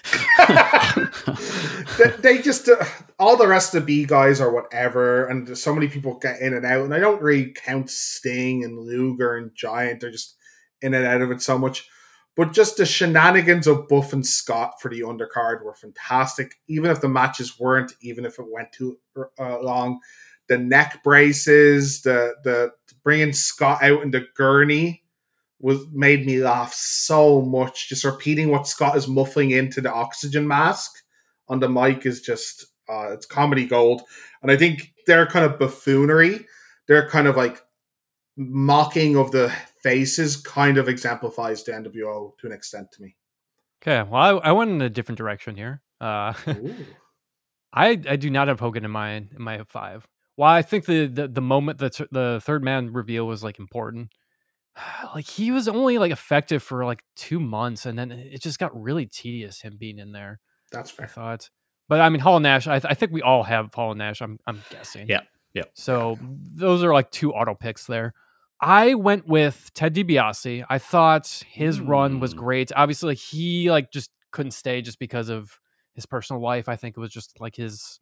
they, they just uh, all the rest of the B guys or whatever, and so many people get in and out, and I don't really count Sting and Luger and Giant. They're just in and out of it so much. But just the shenanigans of Buff and Scott for the undercard were fantastic. Even if the matches weren't, even if it went too uh, long, the neck braces, the the bringing Scott out in the gurney was made me laugh so much. Just repeating what Scott is muffling into the oxygen mask on the mic is just uh, it's comedy gold. And I think their kind of buffoonery, their kind of like mocking of the faces, kind of exemplifies the NWO to an extent to me. Okay, well, I, I went in a different direction here. Uh, I I do not have Hogan in my in my five. While I think the the, the moment that the third man reveal was like important, like he was only like effective for like two months, and then it just got really tedious him being in there. That's I fair. thought, but I mean Hall and Nash. I, th- I think we all have Hall and Nash. I'm I'm guessing. Yeah, yeah. So those are like two auto picks there. I went with Ted DiBiase. I thought his run was Mm. great. Obviously, like, he like just couldn't stay just because of his personal life. I think it was just like his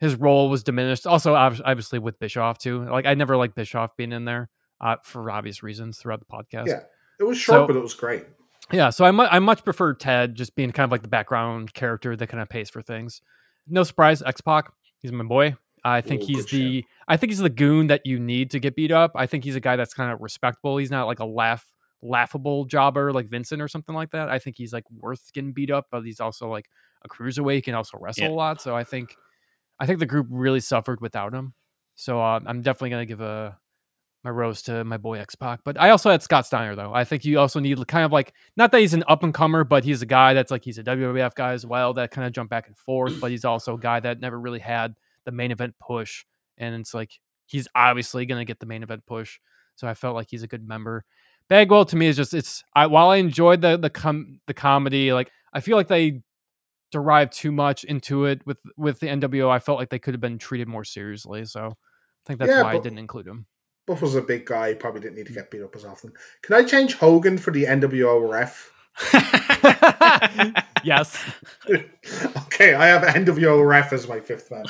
his role was diminished. Also, obviously with Bischoff too. Like I never liked Bischoff being in there uh, for obvious reasons throughout the podcast. Yeah. It was short, So- but it was great. Yeah, so I, mu- I much prefer Ted just being kind of like the background character that kind of pays for things. No surprise, X Pac, he's my boy. I think Ooh, he's good the I think he's the goon that you need to get beat up. I think he's a guy that's kind of respectable. He's not like a laugh laughable jobber like Vincent or something like that. I think he's like worth getting beat up, but he's also like a cruiserweight, he can also wrestle Yeah. a lot. So I think I think the group really suffered without him. So uh, I'm definitely gonna give a my rose to my boy X Pac. But I also had Scott Steiner though. I think you also need kind of like not that he's an up and comer, but he's a guy that's like he's a WWF guy as well that kind of jump back and forth. But he's also a guy that never really had the main event push, and it's like he's obviously gonna get the main event push. So I felt like he's a good member. Bagwell to me is just it's I while I enjoyed the the com the comedy, like I feel like they derived too much into it with with the NWO. I felt like they could have been treated more seriously. So I think that's Yeah, why I didn't include him. Buff was a big guy, probably didn't need to get beat up as often. Can I change Hogan for the NWO ref? yes. okay, I have NWO ref as my fifth man.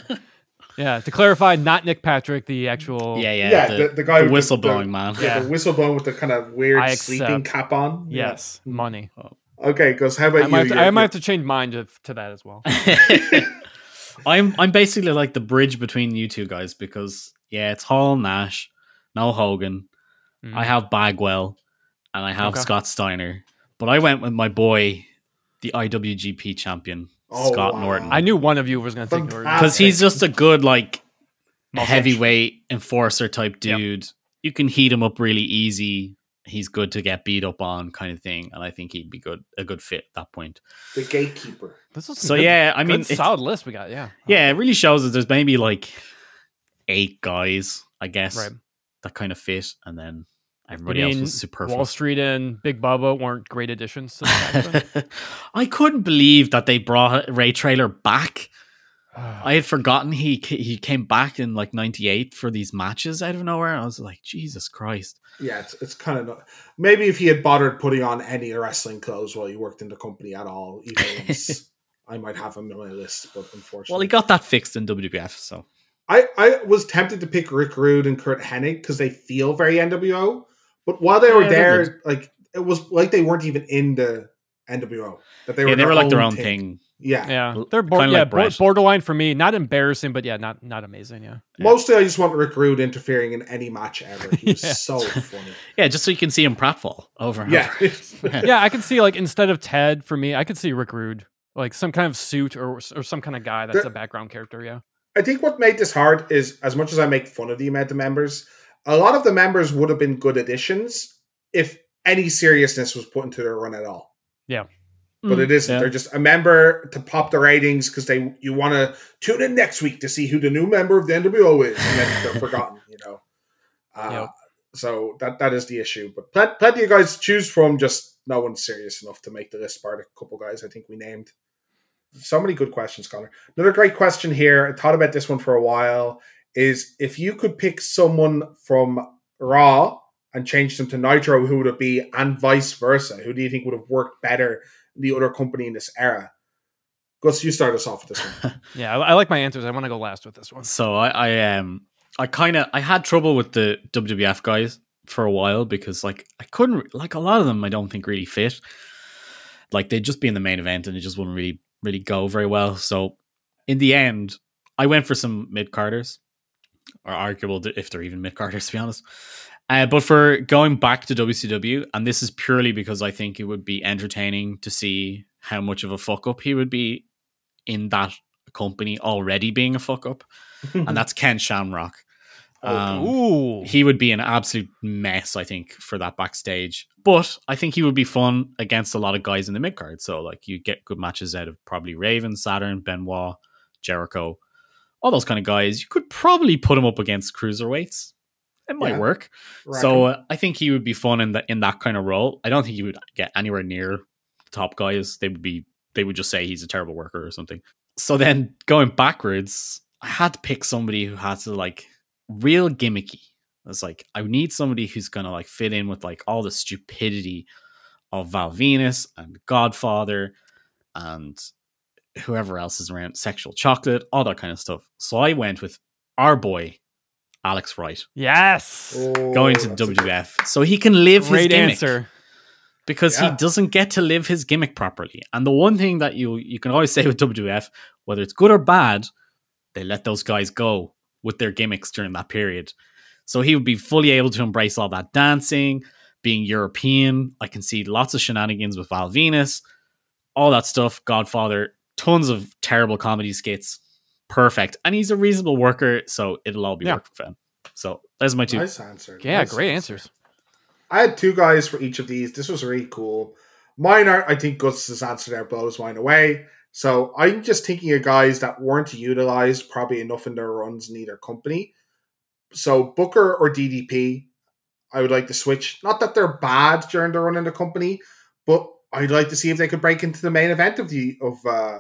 Yeah, to clarify, not Nick Patrick, the actual. yeah, yeah. Yeah, the, the- the guy the with the- whistleblowing the- man. Yeah, Yeah. the whistleblower with the kind of weird I sleeping cap on. Yeah. Yes, money. Oh. Okay, because how about I might, have you? to, I might have to change mine to, to that as well. I'm I'm basically like the bridge between you two guys because yeah, it's Hall Nash, no Hogan. Mm. I have Bagwell, and I have Okay. Scott Steiner. But I went with my boy, the IWGP champion Oh, Scott wow. Norton. I knew one of you was going to take Norton. because he's just a good like Muscle. heavyweight enforcer type dude. You can heat him up really easy. He's good to get beat up on, kind of thing, and I think he'd be good a good fit at that point. the gatekeeper. This is So good- yeah, I mean, it's- solid list we got. Yeah, yeah, it really shows that there's maybe like eight guys, I guess, right. That kind of fit, and then I everybody else mean, was Wall. Street and Big Bubba weren't great additions to the. I couldn't believe that they brought Ray Traylor back. I had forgotten he he came back in like '98 for these matches out of nowhere. I was like, Jesus Christ! Yeah, it's, it's kind of not, maybe if he had bothered putting on any wrestling clothes while he worked in the company at all, even I might have him on my list. But unfortunately, Well, he got that fixed in WWF, so I, I was tempted to pick Rick Rude and Curt Hennig because they feel very NWO, but while they were Yeah, they're there, like it was like they weren't even in the NWO. That they were yeah, they were like their own own thing. Yeah. yeah, they're bor- kinda yeah like borderline for me. Not embarrassing, but yeah, not not amazing. Yeah, Yeah. Mostly, I just want Rick Rude interfering in any match ever. He was Yeah. so funny. Yeah, just so you can see him pratfall over and Yeah. over. yeah. I can see like instead of Ted for me, I could see Rick Rude, like some kind of suit or or some kind of guy that's There- a background character. Yeah, I think what made this hard is as much as I make fun of the amount of members, a lot of the members would have been good additions if any seriousness was put into their run at all. Yeah. But it isn't. Mm, Yeah. They're just a member to pop the ratings because they you want to tune in next week to see who the new member of the NWO is, and then they're forgotten. You know. Uh, Yep. So that that is the issue. But pl- plenty of guys choose from. Just no one's serious enough to make the list. Part a couple guys I think we named. So many good questions, Conor. Another great question here. I thought about this one for a while. Is if you could pick someone from Raw and change them to Nitro, who would it be, and vice versa? Who do you think would have worked better in the other company in this era? Gus, you start us off with this one. yeah. I, I like my answers. I want to go last with this one. So I, I um I kind of I had trouble with the WWF guys for a while because like I couldn't like a lot of them I don't think really fit. Like they'd just be in the main event and it just wouldn't really really go very well. So in the end, I went for some mid carders, or arguable if they're even mid carders to be honest. Uh, but for going back to WCW, and this is purely because I think it would be entertaining to see how much of a fuck up he would be in that company already being a fuck up, and that's Ken Shamrock. Um, Ooh, he would be an absolute mess, I think, for that backstage. But I think he would be fun against a lot of guys in the mid card. So like you get good matches out of probably Raven, Saturn, Benoit, Jericho, all those kind of guys. You could probably put him up against cruiserweights. It might Yeah. work. So uh, I think he would be fun in that in that kind of role. I don't think he would get anywhere near the top guys. They would be they would just say he's a terrible worker or something. So then going backwards, I had to pick somebody who had to like real gimmicky. It's like I need somebody who's gonna like fit in with like all the stupidity of Val Venis and Godfather and whoever else is around, sexual chocolate, all that kind of stuff. So I went with our boy, Alex Wright, yes, Oh, going to oh, that's WWF. So he can live his gimmick answer. because Yeah. he doesn't get to live his gimmick properly. And the one thing that you you can always say with WWF, whether it's good or bad, they let those guys go with their gimmicks during that period. So he would be fully able to embrace all that dancing, being European. I can see lots of shenanigans with Val Venis, all that stuff. Godfather, tons of terrible comedy skits. Perfect. And he's a reasonable worker, so it'll all be Yeah. working for him. So there's my two. Nice answer. Yeah, Nice great answer. answers. I had two guys for each of these. This was really cool. Mine are, I think Gus's answer there blows mine away. So I'm just thinking of guys that weren't utilized probably enough in their runs in either company. So Booker or DDP, I would like to switch. Not that they're bad during their run in the company, but I'd like to see if they could break into the main event of the of uh,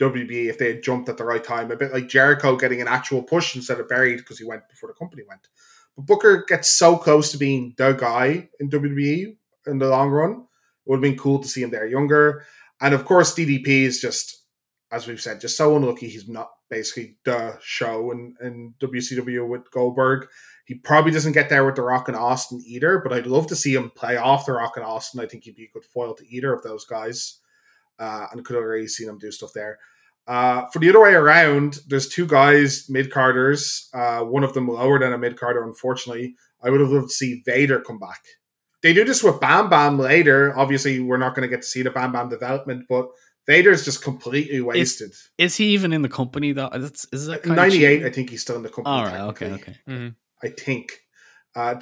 WBE if they had jumped at the right time. A bit like Jericho getting an actual push instead of buried because he went before the company went. But Booker gets so close to being the guy in WWE in the long run. It would have been cool to see him there younger. And of course, DDP is just, as we've said, just so unlucky he's not basically the show in, in WCW with Goldberg. He probably doesn't get there with The Rock and Austin either, but I'd love to see him play off The Rock and Austin. I think he'd be a good foil to either of those guys. Uh, and could have already seen him do stuff there. Uh, for the other way around, there's two guys, mid carders. Uh, one of them lower than a mid carder, unfortunately. I would have loved to see Vader come back. They do this with Bam Bam later. Obviously, we're not going to get to see the Bam Bam development, but Vader's just completely wasted. Is he even in the company though? Is, is that kind Ninety eight, cheap? I think he's still in the company. All right. Okay. technically. Okay. I think, uh,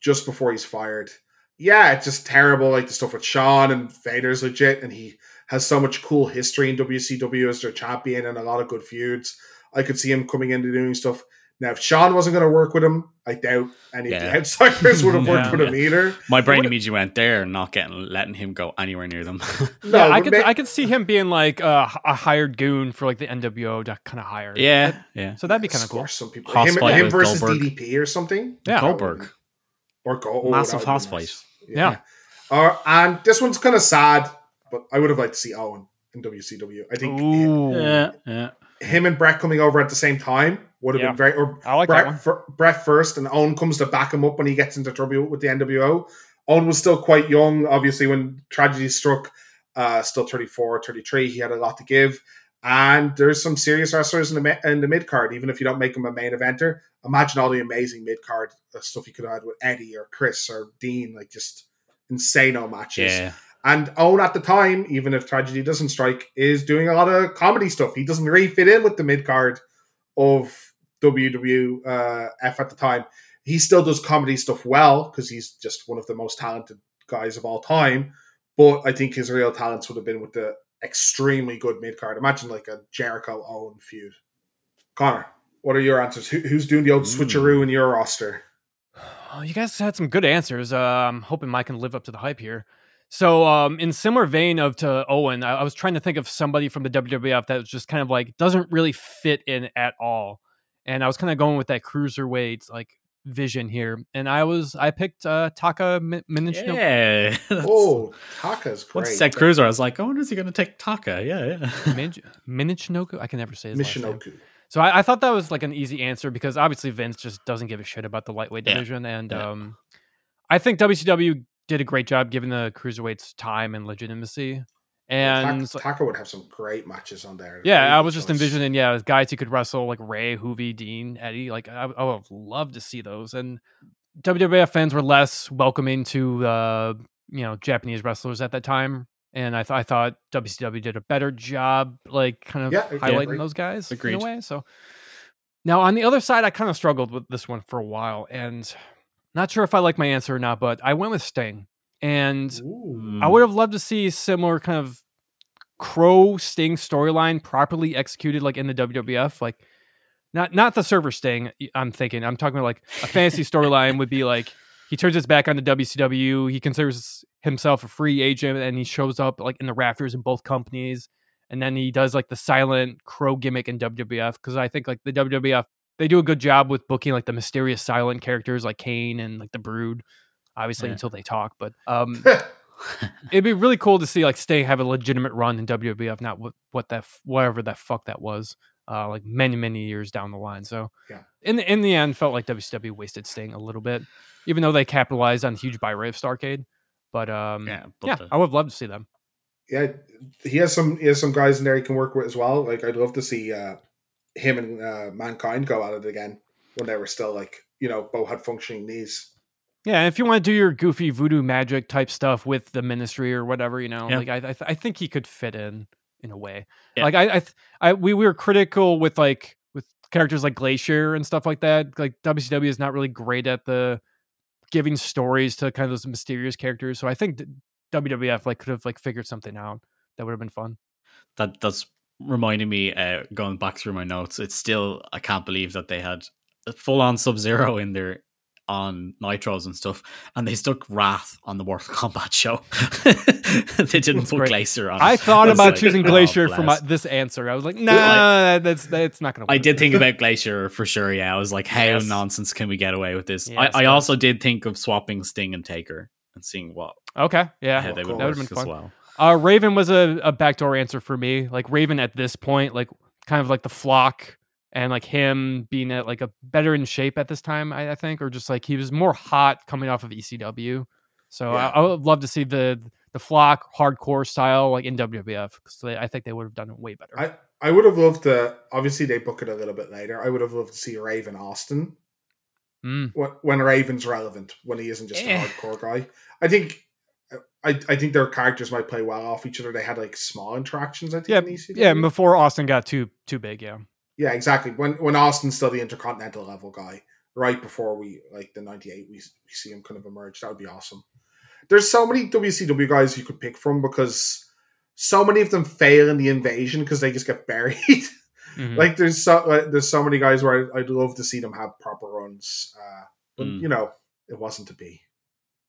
just before he's fired. Yeah, it's just terrible. Like the stuff with Sean and Vader's legit, and he has so much cool history in WCW as their champion and a lot of good feuds. I could see him coming into doing stuff. Now, if Sean wasn't going to work with him, I doubt any of the outsiders would have worked Yeah. with him either. My brain immediately went there, not getting letting him go anywhere near them. No, yeah, I could ma- I could see him being like a, a hired goon for like the NWO to kind of hire. yeah. Yeah. So that'd be kind of cool. some people. Hoss Him, fight him with versus Goldberg. DDP or something. Yeah. Goldberg. Or go oh, Massive that would fight. nice. Yeah. Uh, and this one's kind of sad, but I would have liked to see Owen in WCW. I think Ooh. Yeah. Yeah. him and Bret coming over at the same time would have Yeah. been very. Or I like that one. Bret, Bret first, and Owen comes to back him up when he gets into trouble with the NWO. Owen was still quite young, obviously, when tragedy struck. Uh, still 34, 33. He had a lot to give. And there's some serious wrestlers in the in the mid card, even if you don't make him a main eventer. Imagine all the amazing mid card stuff you could have had with Eddie or Chris or Dean, like just insano matches. Yeah. And Owen at the time, even if tragedy doesn't strike, is doing a lot of comedy stuff. He doesn't really fit in with the mid card of WWF uh, at the time. He still does comedy stuff well because he's just one of the most talented guys of all time. But I think his real talents would have been with the extremely good mid card. Imagine like a Jericho Owen feud. Conor, what are your answers? Who, who's doing the old Hmm. switcheroo in your roster? Oh, you guys had some good answers. Uh, I'm hoping Mike can live up to the hype here. So, um, in similar vein of to Owen, I, I was trying to think of somebody from the WWF that was just kind of like doesn't really fit in at all, and I was kind of going with that cruiserweight like vision here, and I was I picked uh, Taka Mi- Minichino. Yeah. Oh, Taka's great. Once he said Cruiser, I was like, oh, is he going to take Taka? Yeah, yeah. Min- Minichinoku. I can never say his last name. Michinoku. So I, I thought that was like an easy answer because obviously Vince just doesn't give a shit about the lightweight Yeah. division, and Yeah. um, I think WCW did a great job giving the cruiserweights time and legitimacy. And Taka, Taka would have some great matches on there. yeah, Really I good was just envisioning yeah guys who could wrestle like Rey, Juvi, Dean, Eddie. Like I, I would have loved to see those. And WWF fans were less welcoming to uh, you know Japanese wrestlers at that time. And I, th- I thought WCW did a better job, like kind of Yeah, highlighting agree. those guys Agreed. in a way. So now on the other side, I kind of struggled with this one for a while, and not sure if I like my answer or not. But I went with Sting, and Ooh. I would have loved to see similar kind of Crow Sting storyline properly executed, like in the WWF, like not not the server Sting. I'm thinking I'm talking about like a fantasy storyline would be like he turns his back on the WCW, he considers himself a free agent, and he shows up like in the rafters in both companies, and then he does like the silent Crow gimmick in WWF because I think like the WWF they do a good job with booking like the mysterious silent characters like Kane and like the Brood, obviously Yeah. until they talk, but um it'd be really cool to see like Sting have a legitimate run in WWF, not what what that whatever that fuck that was, uh, like many many years down the line. So Yeah. in the in the end, felt like WCW wasted Sting a little bit, even though they capitalized on huge buy rate of Starcade. But um, yeah, yeah. The- I would love to see them. yeah, he has some he has some guys in there he can work with as well. Like I'd love to see uh, him and uh, mankind go at it again when they were still like you know both had functioning knees. Yeah, if you want to do your goofy voodoo magic type stuff with the ministry or whatever, you know, Yeah. like I I, th- I think he could fit in in a way. Yeah. Like I I, th- I we, we were critical with like with characters like Glacier and stuff like that. Like WCW is not really great at the giving stories to kind of those mysterious characters. So I think WWF like could have like figured something out that would have been fun. that that's reminding me uh going back through my notes it's still i can't believe that they had full-on sub-zero in there on nitros and stuff and they stuck wrath on the mortal kombat show they didn't That's put great. glacier on I thought about like, choosing oh, Glacier for my, this answer. I was like, nah, that's that's not gonna. Work. I did think about Glacier for sure. Yeah, I was like, how Yes. nonsense can we get away with this? Yes, I, I also did think of swapping Sting and Taker and seeing what Okay, yeah, how they cool. would that would have been as fun. well. Uh, Raven was a, a backdoor answer for me. Like Raven at this point, like kind of like the flock and like him being at like a better in shape at this time, I, I think, or just like he was more hot coming off of ECW. So Yeah. I, I would love to see the the flock hardcore style like in WWF because I think they would have done it way better. I I would have loved to. Obviously, they book it a little bit later. I would have loved to see Raven Austin Mm. when, when Raven's relevant, when he isn't just Eh. a hardcore guy. I think. I, I think their characters might play well off each other. They had like small interactions. I think. Yeah, in ECW. Yeah, before Austin got too too big. Yeah. Yeah, exactly. When when Austin's still the intercontinental level guy, right before we like the '98, we we see him kind of emerge. That would be awesome. There's so many WCW guys you could pick from because so many of them fail in the invasion because they just get buried. Mhm. like there's so there's so many guys where I'd, I'd love to see them have proper runs, uh, but Mm. you know it wasn't to be.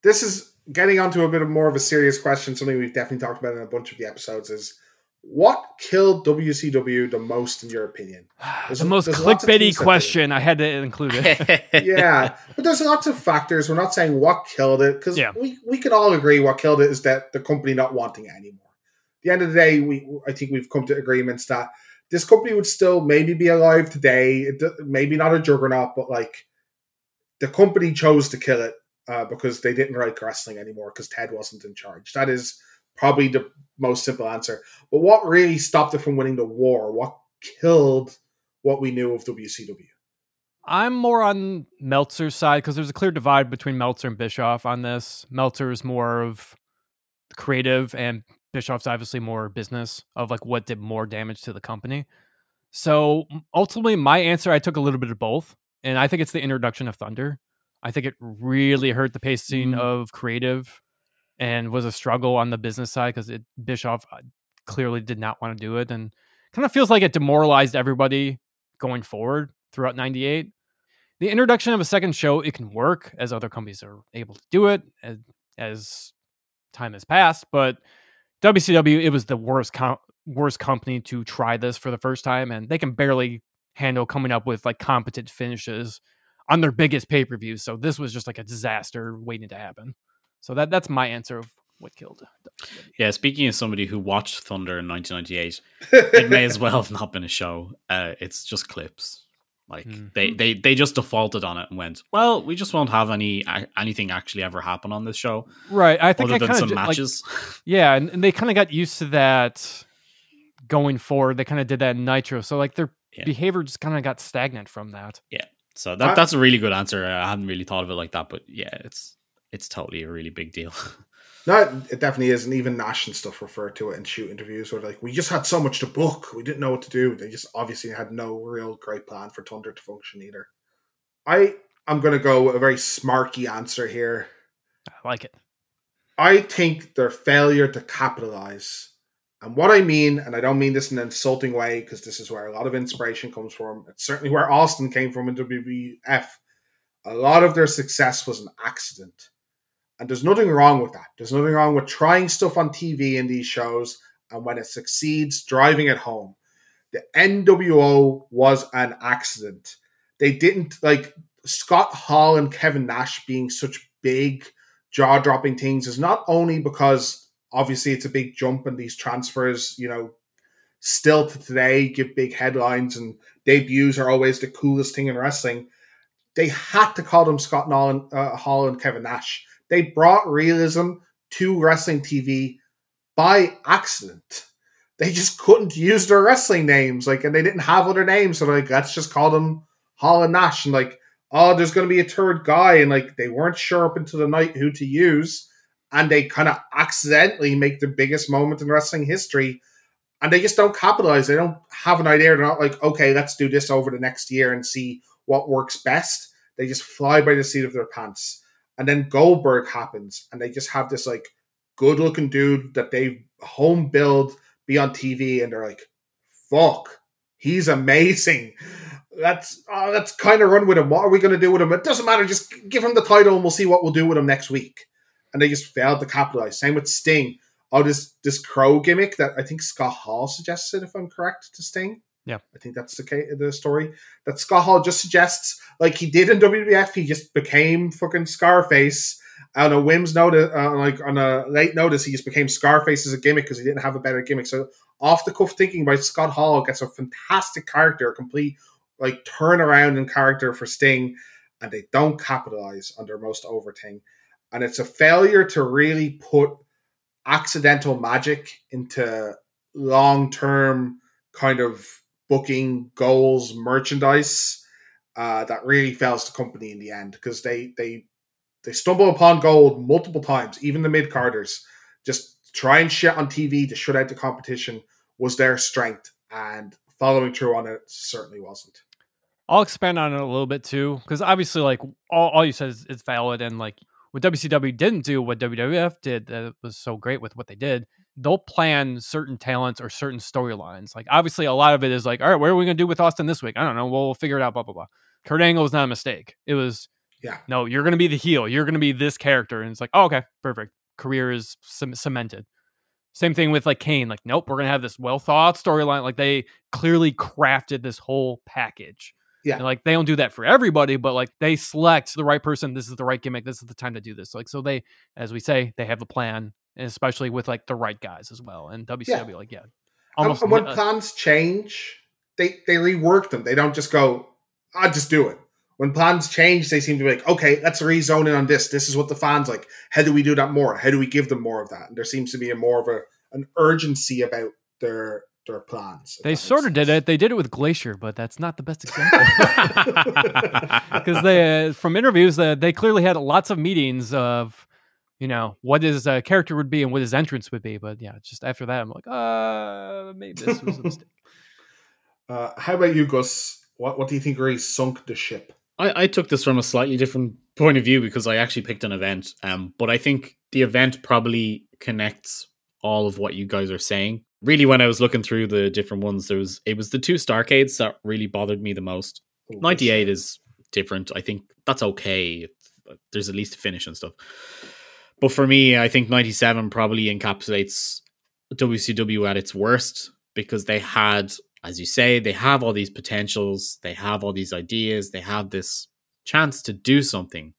This is getting onto a bit of more of a serious question. Something we've definitely talked about in a bunch of the episodes is what killed WCW the most in your opinion? There's the most there's lots of clickbaity things that do. question. I had to include it. yeah, but there's lots of factors. We're not saying what killed it because Yeah. we, we can all agree what killed it is that the company not wanting it anymore. At the end of the day, we I think we've come to agreements that this company would still maybe be alive today. It, maybe not a juggernaut, but like the company chose to kill it uh, because they didn't like wrestling anymore because Ted wasn't in charge. That is probably the most simple answer. But what really stopped it from winning the war? What killed what we knew of WCW? I'm more on Meltzer's side because there's a clear divide between Meltzer and Bischoff on this. Meltzer is more of creative, and Bischoff's obviously more business of like what did more damage to the company. So ultimately, my answer I took a little bit of both, and I think it's the introduction of Thunder. I think it really hurt the pacing Mm. of creative, and was a struggle on the business side because Bischoff uh, clearly did not want to do it, and kind of feels like it demoralized everybody going forward throughout '98 the introduction of a second show it can work as other companies are able to do it as, as time has passed but wcw it was the worst com- worst company to try this for the first time and they can barely handle coming up with like competent finishes on their biggest pay-per-view so this was just like a disaster waiting to happen so that that's my answer of what killed WCW. yeah, speaking of somebody who watched Thunder in 1998, it may as well have not been a show. Uh, it's just clips. Like Mm. they, they they just defaulted on it and went, well, we just won't have any anything actually ever happen on this show right i think other I than kinda some ju- like, matches. Yeah, and, and they kind of got used to that going forward. They kind of did that in Nitro. So like their Yeah. behavior just kind of got stagnant from that. Yeah, so that I- that's a really good answer. I hadn't really thought of it like that, but yeah, it's it's totally a really big deal. No, it definitely is, and even Nash and stuff refer to it in shoot interviews where like we just had so much to book, we didn't know what to do. They just obviously had no real great plan for Thunder to function either. I I'm gonna go with a very smarky answer here. I like it. I think their failure to capitalize, and what I mean, and I don't mean this in an insulting way, because this is where a lot of inspiration comes from. It's certainly where Austin came from in WWF. A lot of their success was an accident. And there's nothing wrong with that. There's nothing wrong with trying stuff on TV in these shows, and when it succeeds, driving it home. The NWO was an accident. They didn't like Scott Hall and Kevin Nash being such big jaw dropping things is not only because obviously it's a big jump and these transfers, you know, still to today give big headlines and debuts are always the coolest thing in wrestling. They had to call them Scott Nolan, uh, Hall and Kevin Nash. They brought realism to wrestling TV by accident. They just couldn't use their wrestling names, like, and they didn't have other names. So, like, let's just call them Hall and Nash. And, like, oh, there's going to be a third guy, and like they weren't sure up into the night who to use, and they kind of accidentally make the biggest moment in wrestling history, and they just don't capitalize. They don't have an idea. They're not like, okay, let's do this over the next year and see what works best. They just fly by the seat of their pants, and then Goldberg happens, and they just have this like good looking dude that they home build be on TV, and they're like, fuck, he's amazing let's uh, let's kind of run with him. What are we going to do with him? It doesn't matter. Just give him the title, and we'll see what we'll do with him next week. And they just failed to capitalize. Same with Sting. Oh, this this crow gimmick that I think Scott Hall suggested, if I'm correct, to Sting. Yeah. I think that's the the story that Scott Hall just suggests, like he did in WWF. He just became fucking Scarface on a whim's notice, uh, like on a late notice. He just became Scarface as a gimmick because he didn't have a better gimmick. So off the cuff thinking by Scott Hall gets a fantastic character, a complete like turn around in character for Sting, and they don't capitalize on their most over thing. And it's a failure to really put accidental magic into long term kind of booking goals, merchandise. uh, that really fails the company in the end because they they they stumble upon gold multiple times, even the mid carders. Just try and shit on TV to shut out the competition was their strength, and following through on it certainly wasn't. I'll expand on it a little bit too, because obviously, like all, all you said is, is valid, and like what WCW didn't do, what WWF did that was so great with what they did, they'll plan certain talents or certain storylines. Like obviously, a lot of it is like, all right, what are we gonna do with Austin this week? I don't know. Well, we'll figure it out. Blah blah blah. Kurt Angle was not a mistake. It was yeah. No, you're gonna be the heel. You're gonna be this character, and it's like, oh, okay, perfect. Career is c- cemented. Same thing with like Kane. Like, nope, we're gonna have this well thought storyline. Like they clearly crafted this whole package. Yeah. And like they don't do that for everybody, but like they select the right person. This is the right gimmick. This is the time to do this. Like so they, as we say, they have a plan, especially with like the right guys as well. And WCW, like yeah, almost. And, and when uh, plans change, they they rework them. They don't just go, I just do it. When plans change, they seem to be like, okay, let's rezone in on this. This is what the fans like. How do we do that more? How do we give them more of that? And there seems to be a more of a an urgency about their their plans. They sort of did it. They did it with Glacier, but that's not the best example. Because they, uh, from interviews, uh, they clearly had lots of meetings of, you know, what his uh, character would be and what his entrance would be. But yeah, just after that, I'm like, uh, maybe this was a mistake. Uh, how about you, Gus? What What do you think really sunk the ship? I, I took this from a slightly different point of view because I actually picked an event. Um, but I think the event probably connects all of what you guys are saying really when I was looking through the different ones, there was it was the two Starcades that really bothered me the most. Oh, 98 is different. I think that's okay. There's at least a finish and stuff. But for me, I think 97 probably encapsulates WCW at its worst because they had, as you say, they have all these potentials, they have all these ideas, they have this chance to do something,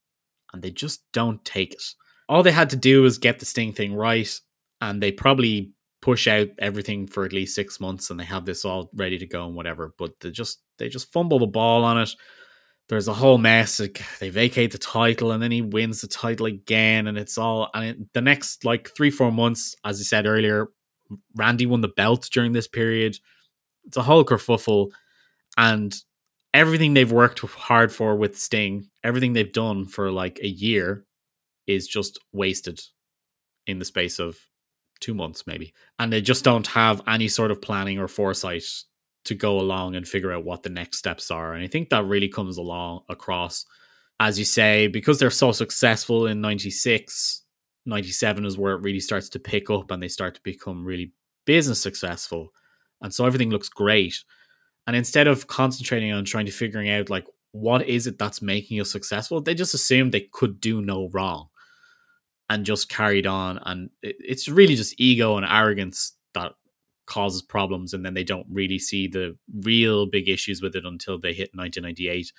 and they just don't take it. All they had to do was get the Sting thing right, and they probably push out everything for at least six months and they have this all ready to go and whatever. But they just they just fumble the ball on it. There's a whole mess. They vacate the title and then he wins the title again, and it's all. And the next like three four months, as I said earlier, Randy won the belt during this period. It's a whole kerfuffle, and everything they've worked hard for with Sting, everything they've done for like a year, is just wasted in the space of two months maybe, and they just don't have any sort of planning or foresight to go along and figure out what the next steps are. And I think that really comes along across, as you say, because they're so successful in 96, 97 is where it really starts to pick up and they start to become really business successful. And so everything looks great. And instead of concentrating on trying to figuring out like what is it that's making you successful, they just assumed they could do no wrong and just carried on. And it's really just ego and arrogance that causes problems. And then they don't really see the real big issues with it until they hit 1998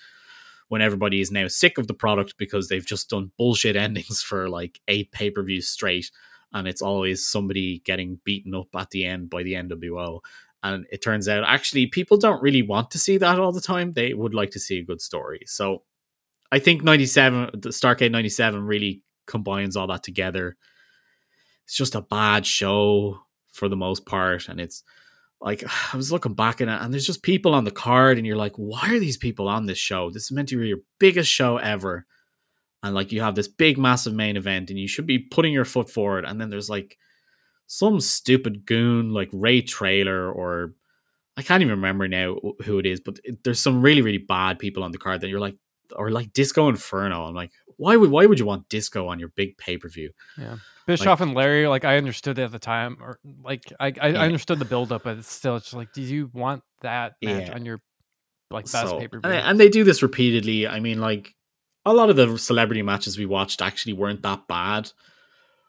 when everybody is now sick of the product because they've just done bullshit endings for like eight pay per views straight. And it's always somebody getting beaten up at the end by the NWO. And it turns out actually people don't really want to see that all the time. They would like to see a good story. So I think 97, the Starcade 97 really combines all that together. It's just a bad show for the most part, and it's like I was looking back at it, and there's just people on the card, and you're like, why are these people on this show? This is meant to be your biggest show ever, and like you have this big, massive main event, and you should be putting your foot forward, and then there's like some stupid goon like Ray Traylor or I can't even remember now who it is, but there's some really, really bad people on the card that you're like, or like Disco Inferno. I'm like, why would why would you want disco on your big pay per view? Yeah, Bischoff like, and Larry, like I understood it at the time, or like I I, yeah. I understood the build up, but it's still just like, do you want that match yeah. on your like best so, pay per view? And they do this repeatedly. I mean, like a lot of the celebrity matches we watched actually weren't that bad.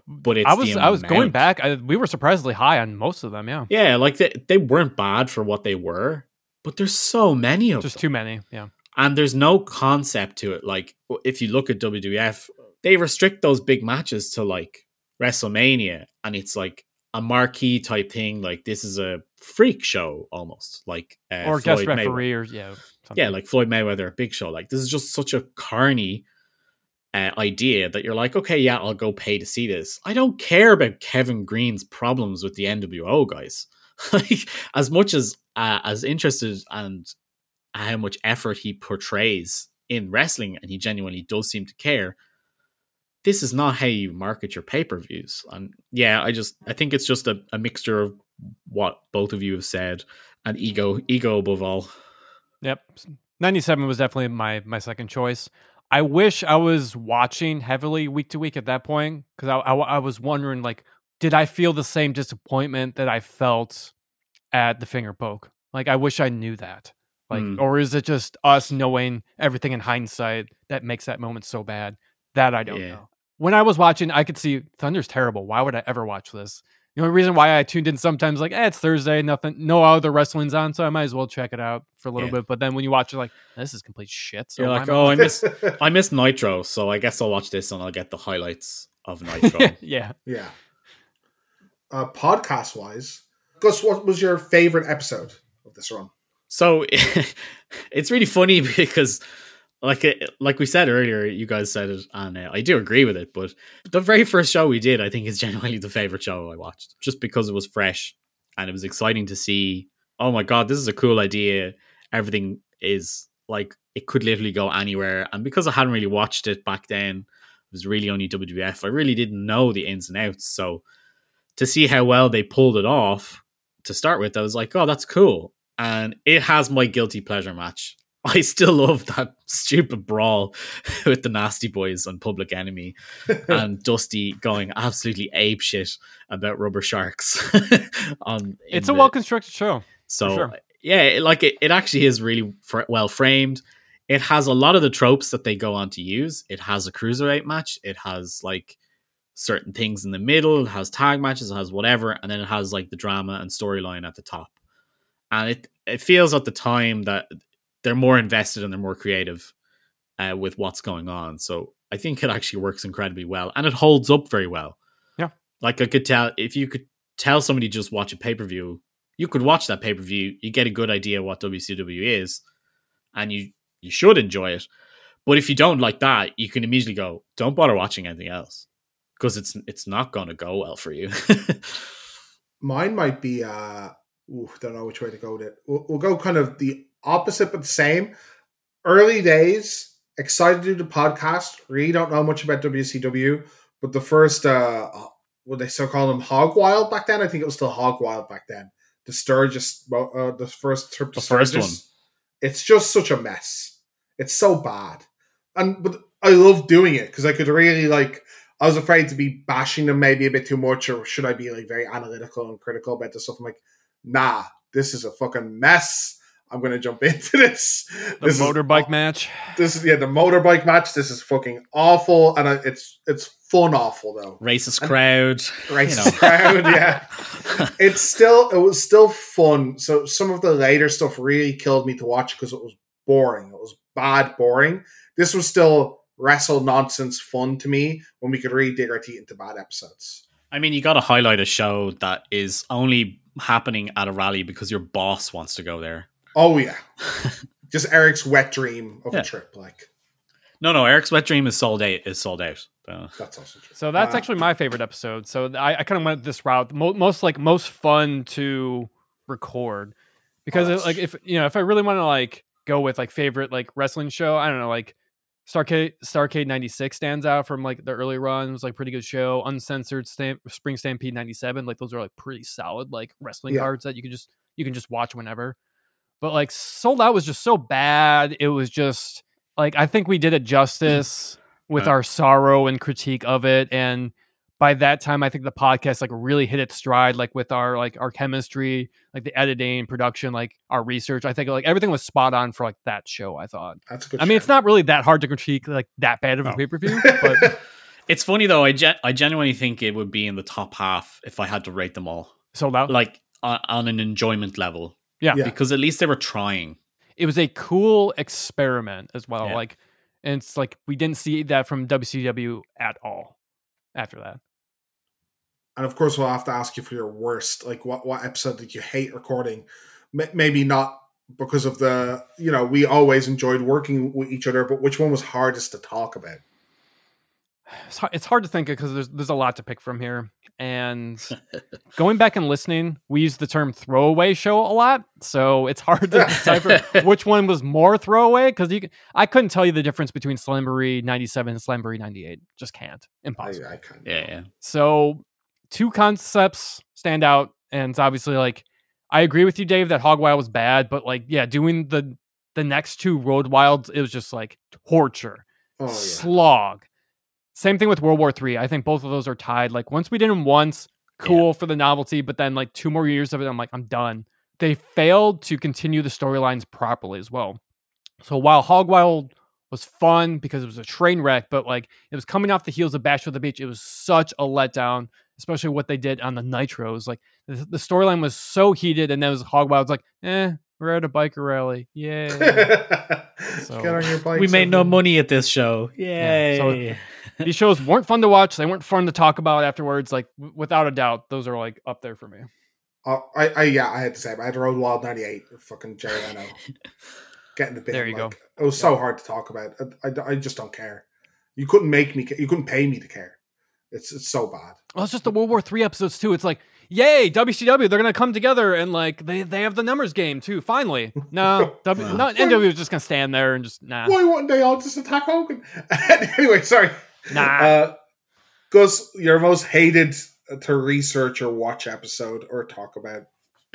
But it's I was I was going back. I, we were surprisingly high on most of them. Yeah, yeah, like they they weren't bad for what they were, but there's so many of just them. too many. Yeah, and there's no concept to it. Like if you look at WWF, they restrict those big matches to like WrestleMania, and it's like a marquee type thing. Like this is a freak show almost, like uh, or Floyd guest referee, Mayweather. or yeah, something. yeah, like Floyd Mayweather, a big show. Like this is just such a carny. Uh, idea that you're like, okay, yeah, I'll go pay to see this. I don't care about Kevin Greene's problems with the NWO guys. like, as much as uh, as interested and how much effort he portrays in wrestling, and he genuinely does seem to care. This is not how you market your pay per views. And yeah, I just I think it's just a, a mixture of what both of you have said and ego, ego above all. Yep, ninety seven was definitely my my second choice. I wish I was watching heavily week to week at that point because I, I, I was wondering like, did I feel the same disappointment that I felt at the finger poke? Like, I wish I knew that. Like, Hmm. or is it just us knowing everything in hindsight that makes that moment so bad? That I don't Yeah. know. When I was watching, I could see Thunder's terrible. Why would I ever watch this? The only reason why I tuned in sometimes, like, eh, it's Thursday, nothing, no other wrestling's on, so I might as well check it out for a little Yeah. bit. But then when you watch it, like, this is complete shit. So You're like, oh, I miss I miss Nitro, so I guess I'll watch this and I'll get the highlights of Nitro. yeah. yeah. Uh, podcast wise, Gus, what was your favorite episode of this run? So it's really funny because, like it, like we said earlier, you guys said it, and uh, I do agree with it. But the very first show we did, I think, is genuinely the favorite show I watched, just because it was fresh and it was exciting to see. Oh my god, this is a cool idea! Everything is like it could literally go anywhere, and because I hadn't really watched it back then, it was really only WWF. I really didn't know the ins and outs, so to see how well they pulled it off to start with, I was like, oh, that's cool and it has my guilty pleasure match. I still love that stupid brawl with the Nasty Boys on Public Enemy and Dusty going absolutely ape shit about rubber sharks. on It's a well constructed show. so sure. yeah, like it, it actually is really fr- well framed. It has a lot of the tropes that they go on to use. It has a cruiserweight match. It has like certain things in the middle. It has tag matches. It has whatever, and then it has like the drama and storyline at the top. And it it feels at the time that they're more invested and they're more creative uh, with what's going on. So I think it actually works incredibly well, and it holds up very well. Yeah. like I could tell if you could tell somebody just watch a pay per view you could watch that pay per view. You get a good idea what WCW is, and you you should enjoy it. But if you don't like that, you can immediately go, don't bother watching anything else because it's it's not going to go well for you. Mine might be. uh ooh, Don't know which way to go with it. We'll, we'll go kind of the opposite, but the same. Early days, excited to do the podcast. Really don't know much about WCW, but the first, uh what they still call them, Hog Wild back then. I think it was still Hog Wild back then. The Sturgis, uh, the first trip to The first one. It's just such a mess. It's so bad, and but I love doing it because I could really like. I was afraid to be bashing them maybe a bit too much, or should I be like very analytical and critical about this stuff? I'm like, nah, this is a fucking mess. I'm gonna jump into this. The This motorbike aw- match. This is yeah, the motorbike match. This is fucking awful, and I, it's it's fun awful though. Racist crowd, Racist you know. crowd, yeah. It's still it was still fun. So some of the later stuff really killed me to watch because it was boring. It was bad, boring. This was still wrestle nonsense fun to me when we could really dig our teeth into bad episodes. I mean, you got to highlight a show that is only happening at a rally because your boss wants to go there. Oh yeah, just Eric's wet dream of Yeah. a trip. Like No, no, Eric's wet dream is sold out. Is sold out. Uh, that's also true. So that's Uh, actually my favorite episode. So I, I kind of went this route, Mo- most like most fun to record, because Oh, it, like if you know if I really want to like go with like favorite like wrestling show, I don't know like Starcade Starcade '96 stands out from like the early run. It was like pretty good show. Uncensored Stamp, Spring Stampede '97, like those are like pretty solid like wrestling Yeah. cards that you can just you can just watch whenever. But like Sold Out was just so bad. It was just like I think we did it justice with Uh. our sorrow and critique of it and by that time i think the podcast like really hit its stride like with our like our chemistry like the editing production like our research i think like everything was spot on for like that show i thought That's a good. i mean it's not really that hard to critique like that bad of a No. pay-per-view but it's funny though. I gen- I genuinely think it would be in the top half if I had to rate them all, sold out like on, on an enjoyment level. Yeah. Yeah. because at least they were trying. it was a cool experiment as well Yeah. like and it's like we didn't see that from wcw at all after that and of course we'll have to ask you for your worst. Like what what episode did you hate recording? M- maybe not because of the you know we always enjoyed working with each other, but which one was hardest to talk about? it's hard, it's hard to think because there's there's a lot to pick from here. And going back and listening, we use the term throwaway show a lot, so it's hard to decipher which one was more throwaway. Because you, can, I couldn't tell you the difference between Slamboree '97 and Slamboree '98. Just can't, impossible. I, I can't. Yeah, yeah. So two concepts stand out, and it's obviously like I agree with you, Dave, that Hog Wild was bad, but like yeah, doing the the next two Road Wilds, it was just like torture, Oh, yeah. slog. Same thing with World War Three. I think both of those are tied. Like once we did them once, cool for the novelty, but then like two more years of it, I'm like, I'm done. They failed to continue the storylines properly as well. So while Hog Wild was fun because it was a train wreck, but like it was coming off the heels of Bash for the Beach, it was such a letdown, especially what they did on the Nitros. Like the, the storyline was so heated, and then it was Hog Wild's like, eh, we're at a biker rally, yay. So- Get on your bike. we made no money at this show. Yay! so- These shows weren't fun to watch. They weren't fun to talk about afterwards. Like w- without a doubt, those are like up there for me. Uh, I, I, yeah, I had to say, I had Road Wild '98. Fucking Jay Leno getting the bit. There you go. It was so hard to talk about. I, I, I just don't care. You couldn't make me. ca- You couldn't pay me to care. It's it's so bad. Well, it's just the World War Three episodes too. It's like, yay, WCW, they're gonna come together and like they they have the numbers game too. Finally, no, w, Wow. no, NW was just gonna stand there and just nah, Why wouldn't they all just attack Hogan? anyway, sorry. nah. Uh, Gus, your most hated to research or watch episode or talk about?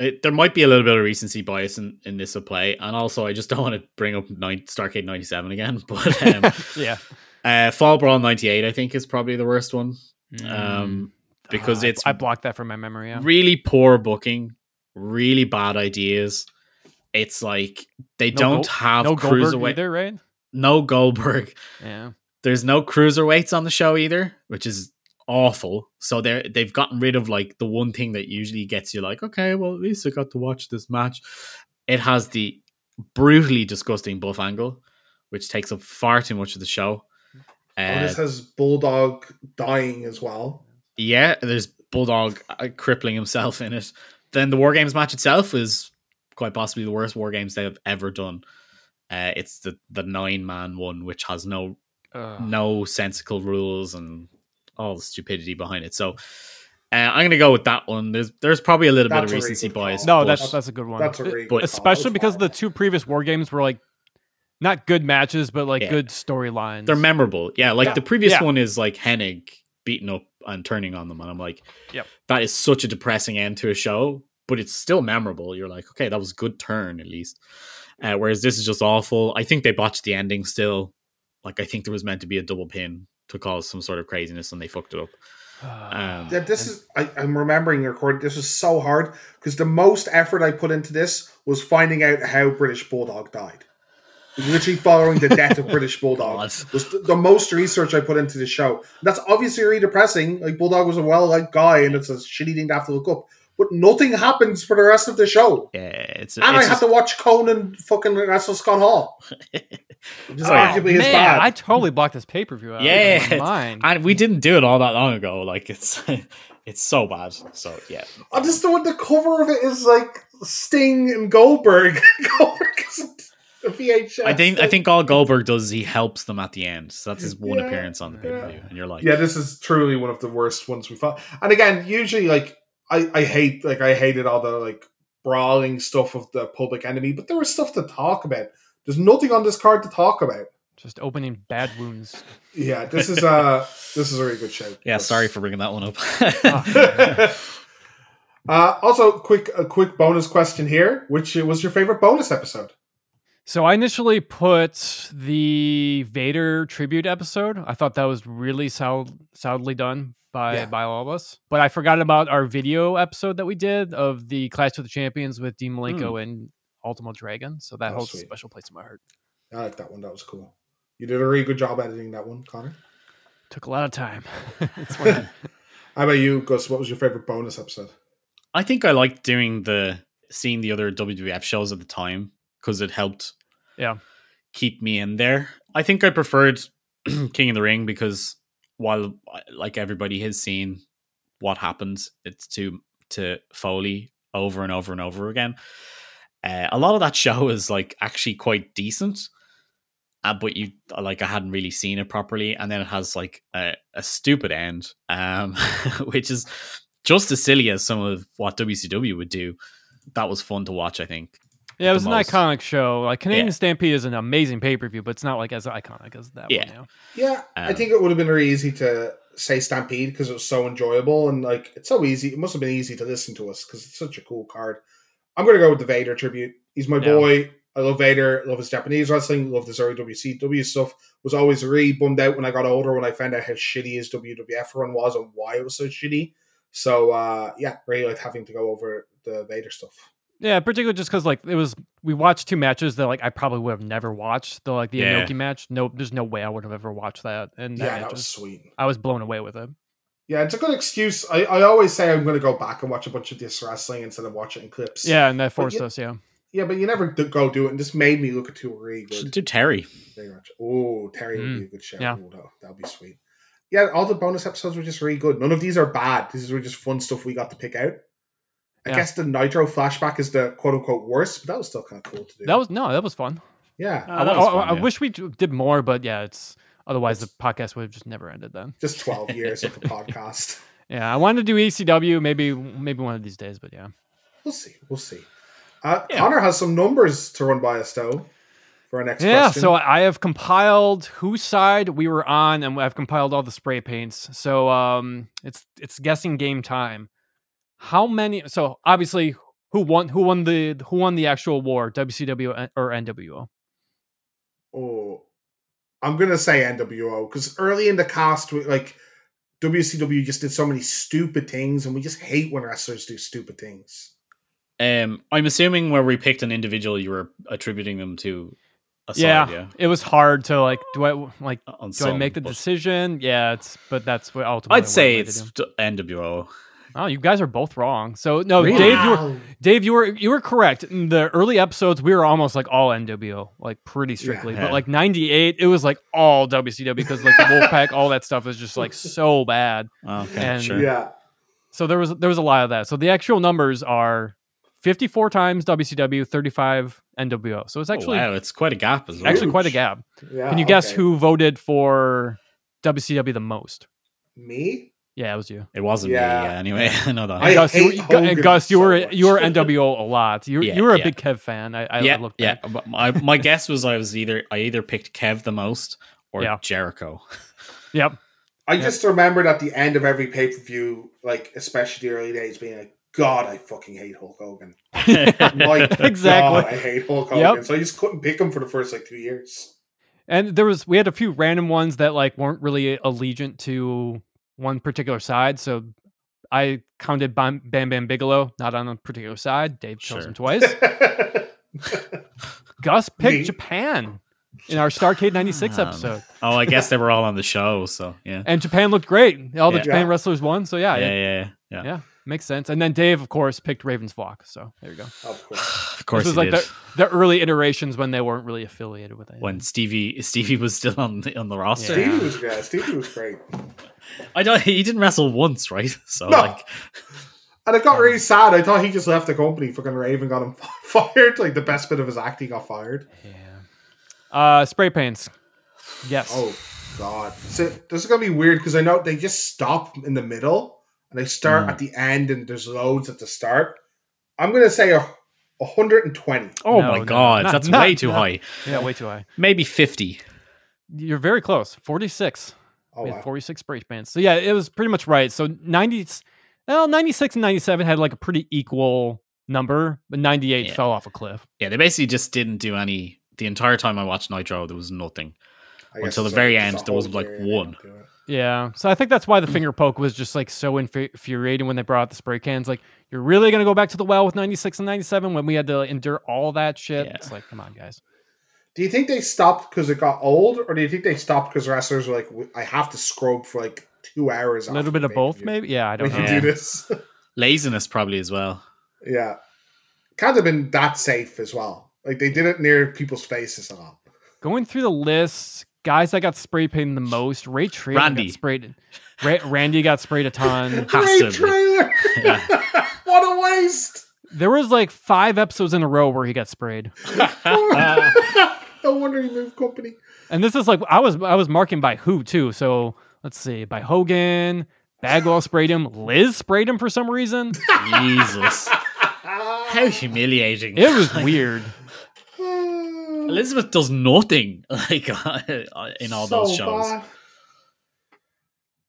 It, there might be a little bit of recency bias in, in this of play, and also I just don't want to bring up nine, Starcade ninety seven again. But um, yeah, uh, Fall Brawl ninety eight, I think, is probably the worst one. Mm. Um, because Uh, it's I blocked that from my memory. Yeah, really poor booking, really bad ideas. It's like they No don't have no Goldberg cruiserweight, either, right? no Goldberg. Yeah, There's no cruiserweights on the show either, which is awful. So they're they've gotten rid of like the one thing that usually gets you like, okay, well at least I got to watch this match. It has the brutally disgusting buff angle, which takes up far too much of the show. Oh, Uh, this has Bulldog dying as well. yeah, there's Bulldog uh, crippling himself in it. Then the War Games match itself is quite possibly the worst War Games they've ever done. Uh, it's the the nine man one, which has no Ugh. no sensical rules and all the stupidity behind it. So uh, I'm going to go with that one. There's there's probably a little That's bit of recency bias. No, but that's that's a good one. That's a It- really but- good especially because the two previous war games were like not good matches, but like Yeah. good storylines. they're memorable. Yeah, like Yeah. the previous Yeah. one is like Hennig beating up and turning on them, and I'm like, Yep. that is such a depressing end to a show, but it's still memorable. You're like, okay, that was a good turn at least. Uh, whereas this is just awful. I think they botched the ending still. Like I think there was meant to be a double pin to cause some sort of craziness, and they fucked it up. Um, Yeah, this is. I, I'm remembering your recording. This was so hard because the most effort I put into this was finding out how British Bulldog died. Literally following the death of British Bulldog was the, the most research I put into the show. That's obviously really depressing. Like Bulldog was a well liked guy, and it's a shitty thing to have to look up. But nothing happens for the rest of the show. Yeah, it's And I it's had just- to watch Konnan fucking wrestle Scott Hall. Which is Oh, arguably his man, bad. I totally blocked this pay per view out. Yeah. of my and we didn't do it all that long ago. Like it's it's so bad. So yeah, I just the the cover of it is like Sting and Goldberg. Goldberg isn't a VHS. I think I think all Goldberg does is he helps them at the end. So that's his one Yeah, appearance on the pay per view, and you're like, Yeah, this is truly one of the worst ones we found. And again, usually like I, I hate like I hated all the like brawling stuff of the public enemy, but there was stuff to talk about. There's nothing on this card to talk about. Just opening bad wounds. Yeah, this is uh this is a really good show. yeah, Yes. sorry for bringing that one up. uh, also, quick a quick bonus question here: Which was your favorite bonus episode? So I initially put the Vader tribute episode. I thought that was really sound, soundly done by Yeah. by all of us. But I forgot about our video episode that we did of the Clash of the Champions with Dean Malenko hmm. and Ultimo Dragon. So that Oh, holds sweet. a special place in my heart. I like that one. That was cool. You did a really good job editing that one, Conor. Took a lot of time. it's one of- How about you, Gus? What was your favorite bonus episode? I think I liked doing the seeing the other WWF shows at the time because it helped Yeah. keep me in there. I think I preferred King of the Ring because while like everybody has seen what happens, it's to to Foley over and over and over again. Uh, a lot of that show is like actually quite decent, uh, but you like I hadn't really seen it properly, and then it has like a, a stupid end, um, which is just as silly as some of what WCW would do. That was fun to watch. I think. Yeah, it was an most. iconic show. Like Canadian Yeah. Stampede is an amazing pay per view, but it's not like as iconic as that Yeah. one. You know? Yeah, I Um, think it would have been really easy to say Stampede because it was so enjoyable and like it's so easy. It must have been easy to listen to us because it's such a cool card. I'm going to go with the Vader tribute. He's my Yeah. boy. I love Vader. Love his Japanese wrestling. Love this early WCW stuff. Was always really bummed out when I got older when I found out how shitty his WWF run was and why it was so shitty. So uh yeah, really like having to go over the Vader stuff. Yeah, particularly just because like it was we watched two matches that like I probably would have never watched. The like the Yeah. Inoki match. No, there's no way I would have ever watched that. And that yeah, match that was was- sweet. I was blown away with it. Yeah, it's a good excuse. I, I always say I'm going to go back and watch a bunch of this wrestling instead of watching clips. Yeah, and that forced you- us. Yeah, Yeah, but you never d- go do it, and this made me look at two really Should good. do Terry. Very much. Oh, Terry would Mm, be a good show. yeah. Oh, that that'd be sweet. Yeah, all the bonus episodes were just really good. None of these are bad. These were just fun stuff we got to pick out. I Yeah. guess the Nitro flashback is the quote unquote worst, but that was still kind of cool to do. that was no, that was fun. yeah, Uh, I, that was I- fun, I yeah. wish we did more, but yeah, it's otherwise the podcast would have just never ended then. just twelve years of the podcast. Yeah, I wanted to do ECW maybe maybe one of these days, but yeah. We'll see. We'll see. Uh, Yeah. Conor has some numbers to run by us though for our next Yeah, question. so I have compiled whose side we were on, and I've compiled all the spray paints. So um, it's it's guessing game time. How many? So obviously, who won? Who won the who won the actual war? WCW or NWO? oh, I'm gonna say NWO because early in the cast, we, like WCW just did so many stupid things, and we just hate when wrestlers do stupid things. Um, I'm assuming where we picked an individual, you were attributing them to a side, yeah, yeah. it was hard to like. Do I like? On Do I some, make the but decision? Yeah, it's but that's what ultimately. I'd say I had to it's NWO. Oh, you guys are both wrong. So no, Really? Dave, you were Dave, you were you were correct. In the early episodes, we were almost like all NWO, like pretty strictly. Yeah. But like '98, it was like all WCW because like the Wolfpack, all that stuff is just like so bad. Oh, okay, And- sure. Yeah, So there was there was a lot of that. So the actual numbers are 54 times WCW, 35 NWO. So it's Oh, actually wow, it's quite a gap as well. actually quite a gap. yeah. Can you guess okay. who voted for WCW the most? Me? Yeah, it was you. It wasn't Yeah. me, yeah, anyway. I know that. I And Gus, you, were- and Hogan Gus, you so were much. you were NWO a lot. You were- Yeah, you were a yeah. big Kev fan. I, I, yeah, I looked yeah. But my, my guess was I was either I either picked Kev the most or Yeah. Jericho. Yep. I Yeah. just remembered at the end of every pay per view, like especially the early days, being like, "God, I fucking hate Hulk Hogan." My Exactly. God, I hate Hulk Yep. Hogan. So I just couldn't pick him for the first like two years. And there was we had a few random ones that like weren't really allegiant to one particular side. So I counted Bam Bam, Bam Bigelow not on a particular side. Dave chose Sure. him twice. Gus picked Me? Japan in our Starcade '96 Um, episode, oh, I guess they were all on the show, so yeah. and Japan looked great. All the Yeah. Japan Yeah. wrestlers won. So yeah, Yeah, it- yeah, yeah. yeah. yeah, makes sense. And then Dave, of course, picked Raven's Flock. So there you go. of course. Of course, this was like did. the, the early iterations when they weren't really affiliated with it. when Stevie Stevie was still on the on the roster. Yeah. Stevie was yeah, Stevie was great. I don't. He didn't wrestle once, right? So No. like, And it got really sad. I thought he just left the company. Fucking Raven got him fired. Like the best bit of his act, he got fired. Yeah. Uh, spray paints. Yes. Oh god. So this is gonna be weird because I know they just stop in the middle and they start Mm. at the end and there's loads at the start. I'm gonna say a 120. oh No, my no, god, not- that's not- way too not- high. Yeah, way too high. Maybe fifty. You're very close. 46. Oh we had wow. 46 spray paints. So yeah, it was pretty much right. So 90, well, 96 and 97 had like a pretty equal number, but 98 Yeah. fell off a cliff. Yeah, they basically just didn't do any. The entire time I watched Nitro, there was nothing. I until the it's very end, there was, like, one. don't do it. Yeah. So I think that's why the mm. finger poke was just like so infu- infuriating when they brought out the spray cans. Like, you're really going to go back to the well with 96 and 97 when we had to endure all that shit? Yeah. It's like, come on, guys. Do you think they stopped because it got old, or do you think they stopped because wrestlers were like, I have to scrub for like two hours? A little bit of both, maybe? Yeah, I don't can know. Yeah. do this. Laziness probably as well. yeah, can't have been that safe as well. Like they did it near people's faces a lot. Going through the list, guys that got spray painted the most, Ray Traylor Randy. got sprayed. Ra- Randy got sprayed a ton. Has Great trailer. Yeah. what a waste. There was like five episodes in a row where he got sprayed. That no wonder he moved company. And this is like I was I was marking by who too. So let's see, by Hogan, Bagwell sprayed him, Liz sprayed him for some reason. Jesus. How humiliating. It was weird. Elizabeth does nothing like in all So those shows. bad.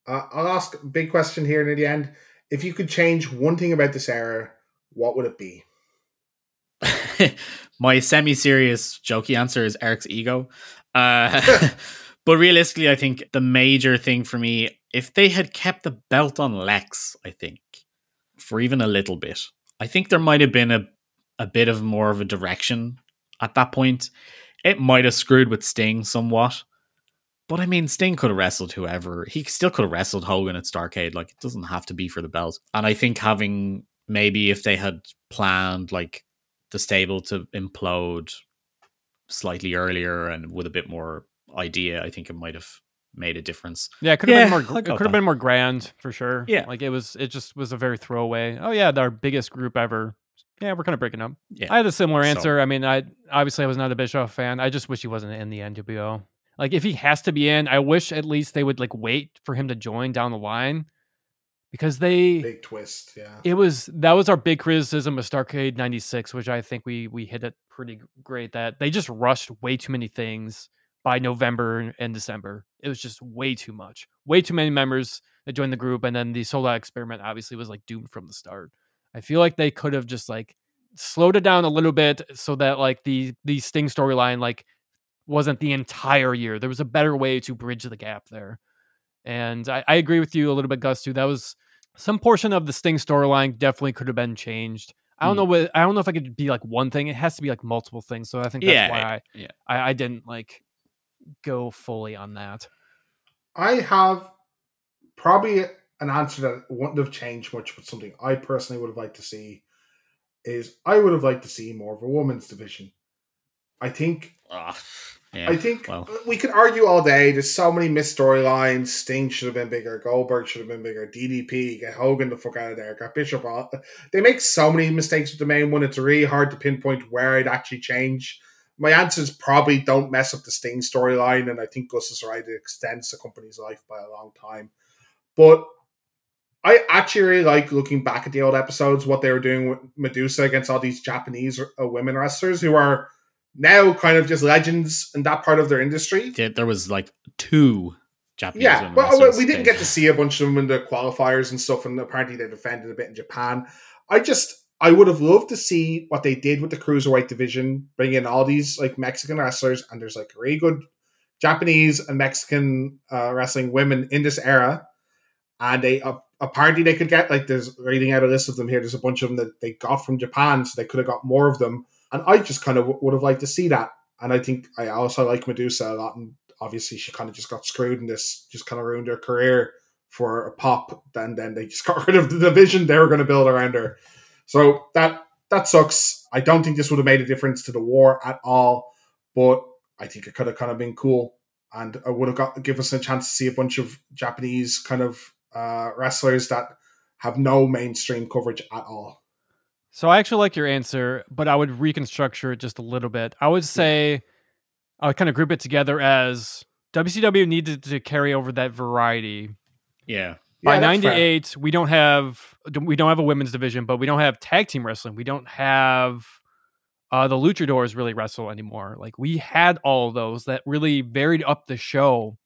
Uh, I'll ask a big question here near the end. If you could change one thing about this era, what would it be? My semi-serious, jokey answer is Eric's ego. Uh, but realistically, I think the major thing for me, if they had kept the belt on Lex, I think for even a little bit, I think there might have been a a bit of more of a direction at that point. It might have screwed with Sting somewhat. But I mean, Sting could have wrestled whoever. He still could have wrestled Hogan at Starcade. Like, it doesn't have to be for the belt. And I think having maybe if they had planned like the stable to implode slightly earlier and with a bit more idea, I think it might have made a difference. Yeah, it could have Yeah, been more. It could have that. been more grand for sure. Yeah. like it was. It just was a very throwaway. Oh yeah, our biggest group ever. Yeah, we're kind of breaking up. Yeah. I had a similar So- answer. I mean, I obviously I was not a Bischoff fan. I just wish he wasn't in the NWO. Like if he has to be in, I wish at least they would like wait for him to join down the line because they Big twist, yeah. it was that was our big criticism of Starcade 96 which I think we we hit it pretty great that they just rushed way too many things by November and December. It was just way too much. Way too many members that joined the group and then the out experiment obviously was like doomed from the start. I feel like they could have just like slowed it down a little bit so that like the the Sting storyline like wasn't the entire year. There was a better way to bridge the gap there. And I, I agree with you a little bit, Gus, too. That was some portion of the Sting storyline definitely could have been changed. I don't Hmm. know what I don't know if I could be like one thing. It has to be like multiple things. So I think that's Yeah, why I, yeah. I I didn't like go fully on that. I have probably an answer that wouldn't have changed much, but something I personally would have liked to see is I would have liked to see more of a women's division. I think Ah, yeah. I think well. we could argue all day. There's so many missed storylines. Sting should have been bigger. Goldberg should have been bigger. DDP, get Hogan the fuck out of there. Got Bischoff on. They make so many mistakes with the main one. It's really hard to pinpoint where I'd actually changed. My answer is probably don't mess up the Sting storyline. And I think Gus is right. It extends the company's life by a long time. But I actually really like looking back at the old episodes, what they were doing with Medusa against all these Japanese uh, women wrestlers who are now kind of just legends in that part of their industry. There, there was like two Japanese Yeah, women well, wrestlers we didn't get to see a bunch of them in the qualifiers and stuff, and apparently they defended a bit in Japan. I just, I would have loved to see what they did with the cruiserweight division, bring in all these like Mexican wrestlers, and there's like really good Japanese and Mexican uh, wrestling women in this era, and they uh, apparently they could get like there's reading out a list of them here. There's a bunch of them that they got from Japan, so they could have got more of them, and I just kind of w- would have liked to see that. And I think I also like Medusa a lot, and obviously she kind of just got screwed in this, just kind of ruined her career for a pop. Then then they just got rid of the division they were going to build around her. So that that sucks. I don't think this would have made a difference to the war at all, but I think it could have kind of been cool, and I would have got give us a chance to see a bunch of Japanese kind of uh, wrestlers that have no mainstream coverage at all. So I actually like your answer, but I would reconstructure it just a little bit. I would say I would kind of group it together as WCW needed to carry over that variety. Yeah. By Yeah, that's fair. '98, we don't have we don't have a women's division, but we don't have tag team wrestling. We don't have uh, the luchadors really wrestle anymore. Like we had all of those that really varied up the show.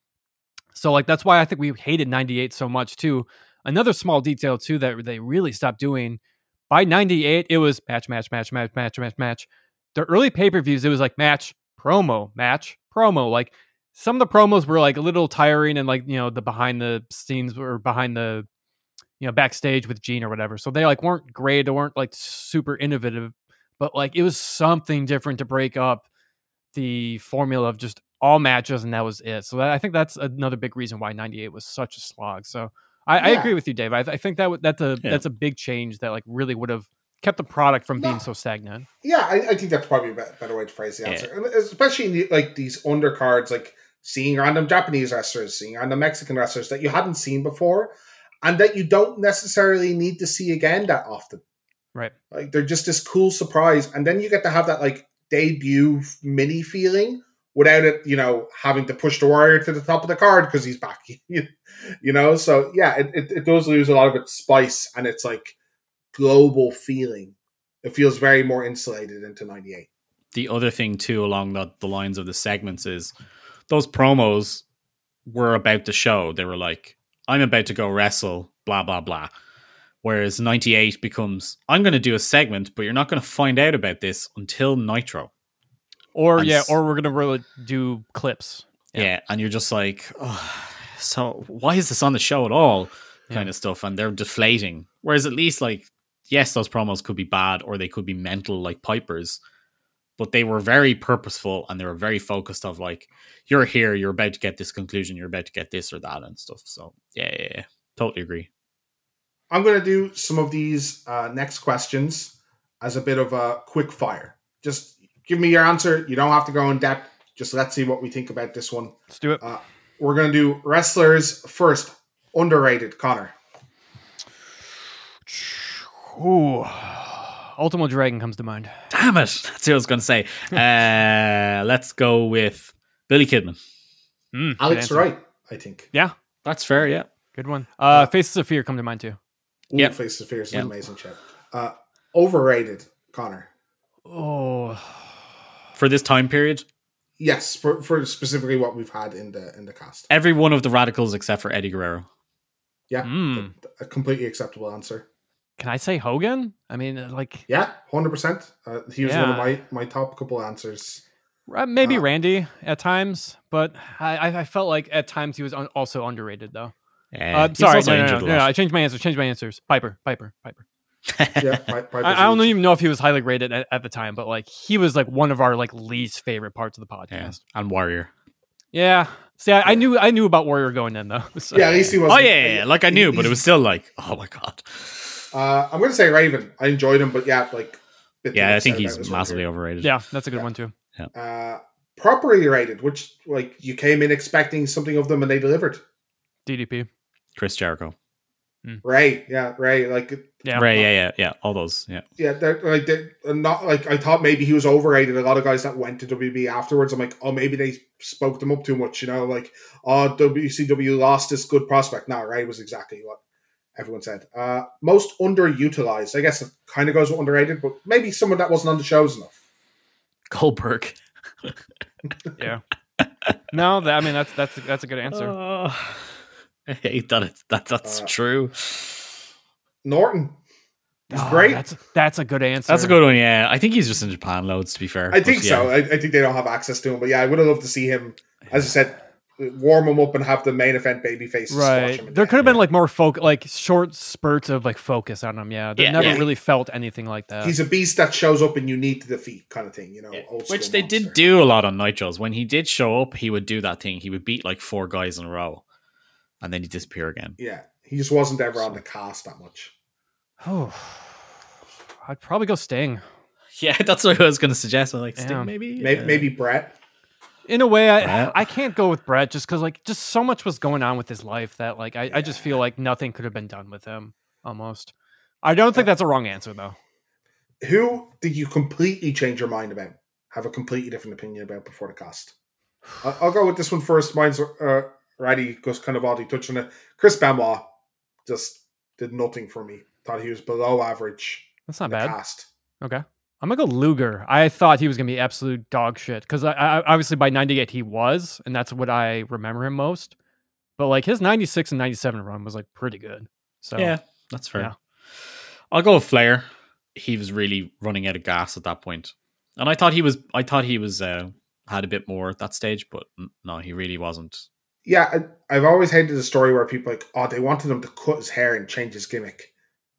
So like that's why I think we hated '98 so much too. Another small detail too that they really stopped doing by 98 it was match match match match match match match. The early pay-per-views it was like match promo match promo. Like some of the promos were like a little tiring and like you know the behind the scenes or behind the you know backstage with Gene or whatever. So they like weren't great. They weren't like super innovative but like it was something different to break up the formula of just all matches and that was it. So that, I think that's another big reason why 98 was such a slog. So I, I agree with you, Dave. I, I think that would- that's a Yeah. that's a big change that like really would have kept the product from being so stagnant. Yeah, I, I think that's probably a better way to phrase the answer, and especially in the, like these undercards, like seeing random Japanese wrestlers, seeing random Mexican wrestlers that you hadn't seen before, and that you don't necessarily need to see again that often. Right. Like they're just this cool surprise, and then you get to have that like debut mini feeling without it, you know, having to push the warrior to the top of the card because he's back. you know, so yeah, it, it, it does lose a lot of its spice and its like global feeling. It feels very more insulated into '98. The other thing too, along the, the lines of the segments, is those promos were about the show. They were like, "I'm about to go wrestle," blah blah blah. Whereas 98 becomes, I'm going to do a segment, but you're not going to find out about this until Nitro. Or And yeah, s- or we're gonna really do clips. Yeah. Yeah. And you're just like, oh, so why is this on the show at all? Kind Yeah. of stuff. And they're deflating. Whereas at least, like, yes, those promos could be bad or they could be mental, like Piper's, but they were very purposeful and they were very focused of like, you're here, you're about to get this conclusion, you're about to get this or that and stuff. So yeah, yeah, yeah. totally agree. I'm going to do some of these uh, next questions as a bit of a quick fire. Just give me your answer. You don't have to go in depth. Just let's see what we think about this one. Let's do it. Uh, we're going to do wrestlers first. Underrated, Conor. Ooh. Ultimo Dragon comes to mind. Damn it. That's what I was going to say. Uh, let's go with Billy Kidman. Mm, Alex answer. Wright, I think. Yeah, That's fair, yeah. good one. Uh, Faces of Fear come to mind too. Yeah. Faces of Fear is an amazing show. Uh, overrated, Conor. Oh, For this time period, Yes, for, for specifically what we've had in the in the cast. every one of the radicals except for Eddie Guerrero. Yeah, Mm. a completely acceptable answer. can I say Hogan? I mean, uh, like Yeah, hundred percent. Uh, he was one of my my top couple answers. uh, maybe Uh, Randy at times, but I, I- I felt like at times he was un- also underrated though. Yeah, Uh, sorry, no, no, no, no, no. I changed my answers. Changed my answers. Piper, Piper, Piper. Yeah, Pi- Piper's I, I don't even know if he was highly rated at, at the time, but like he was like one of our like least favorite parts of the Yeah, podcast. and Warrior. Yeah. See, I, I knew I knew about Warrior going in though. so- Yeah, at least he was. Oh yeah, yeah, yeah, like I knew, but it was still like, oh my god. Uh, I'm going to say Raven. I enjoyed him, but yeah, like. Yeah, I think he's massively one overrated. Yeah, that's a good one too. here. Uh, properly rated, which like you came in expecting something of them and they delivered. DDP. Chris Jericho. Ray, yeah, Right. like Yeah. Right, yeah, yeah, yeah. All those, yeah. yeah, they're like they're not like I thought maybe he was overrated. A lot of guys that went to WB afterwards, I'm like, oh, maybe they spoke them up too much, you know, like oh, WCW lost this good prospect. No, Ray was exactly what everyone said. Uh, most underutilized, I guess it kind of goes with underrated, but maybe someone that wasn't on the shows enough. Goldberg. Yeah. no, that, I mean that's that's that's a good answer. Oh, I hate that. It's, that that's Uh, true. Norton, he's Oh, great. That's that's a good answer. That's a good one. Yeah, I think he's just in Japan loads. To be fair, I think But, so. yeah. I, I think they don't have access to him, but yeah, I would have loved to see him. As I said, warm him up and have the main event baby face. squash Right. him There could have been like more folk like short spurts of like focus on him. Yeah. They Yeah, never yeah. really felt anything like that. He's a beast that shows up and you need to defeat, kind of thing. You know, Yeah. Which they monster. did do a lot on Nitros. When he did show up, he would do that thing. He would beat like four guys in a row, and then he'd disappear again. Yeah, he just wasn't ever on the cast that much. Oh. I'd probably go Sting. Yeah, that's what I was going to suggest. I'm like, Sting, Yeah. maybe, Maybe, Yeah. maybe Bret. In a way, I Bret? I can't go with Bret just because like just so much was going on with his life that like I, I just feel like nothing could have been done with him almost. I don't think that's a wrong answer though. Who did you completely change your mind about? Have a completely different opinion about before the cast? I- I'll go with this one first. Mine's uh, Raddy goes kind of oddly touched on it. Chris Benoit just did nothing for me. Thought he was below average. That's not in the bad. cast. Okay. I'm gonna go Luger. I thought he was gonna be absolute dog shit because I, I obviously by '98 he was, and that's what I remember him most. But like his '96 and '97 run was like pretty good. So Yeah, that's fair. Yeah. I'll go with Flair. He was really running out of gas at that point, and I thought he was. I thought he was uh, had a bit more at that stage, but no, he really wasn't. Yeah, I, I've always hated the story where people like, oh, they wanted him to cut his hair and change his gimmick.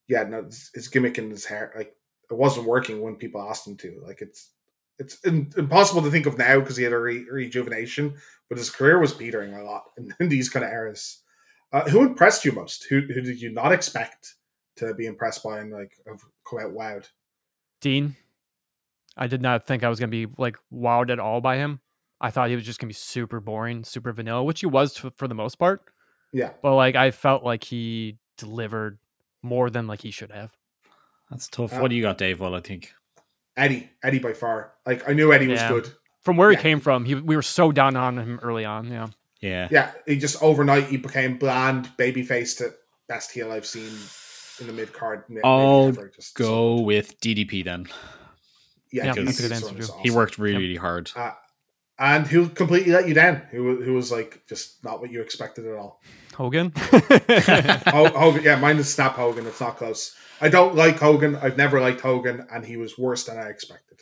Yeah, no, his, gimmick and his hair, like, it wasn't working when people asked him to. Like, it's it's in, impossible to think of now because he had a re- rejuvenation, but his career was petering a lot in, in these kind of eras. Uh, who impressed you most? Who who did you not expect to be impressed by and like have come out wowed? Dean, I did not think I was gonna be like wowed at all by him. I thought he was just gonna be super boring, super vanilla, which he was f- for the most part. Yeah, But like I felt like he delivered more than like he should have. That's tough. Uh, what do you got, Dave? Well, I think Eddie, Eddie by far. Like I knew Eddie was good. from where Yeah. he came from, he we were so down on him early on. Yeah, Yeah. Yeah, he just overnight on him early on. Yeah, Yeah. Yeah, he just overnight he became bland babyface to best heel I've seen in the mid card. I'll Go with DDP then. Yeah, Yeah, that's a good answer, was too. He worked really, really hard. And who completely let you down. Who who was like just not what you expected at all. Hogan. Ho- Hogan, yeah, mine is Snap Hogan. It's not close. I don't like Hogan. I've never liked Hogan, and he was worse than I expected.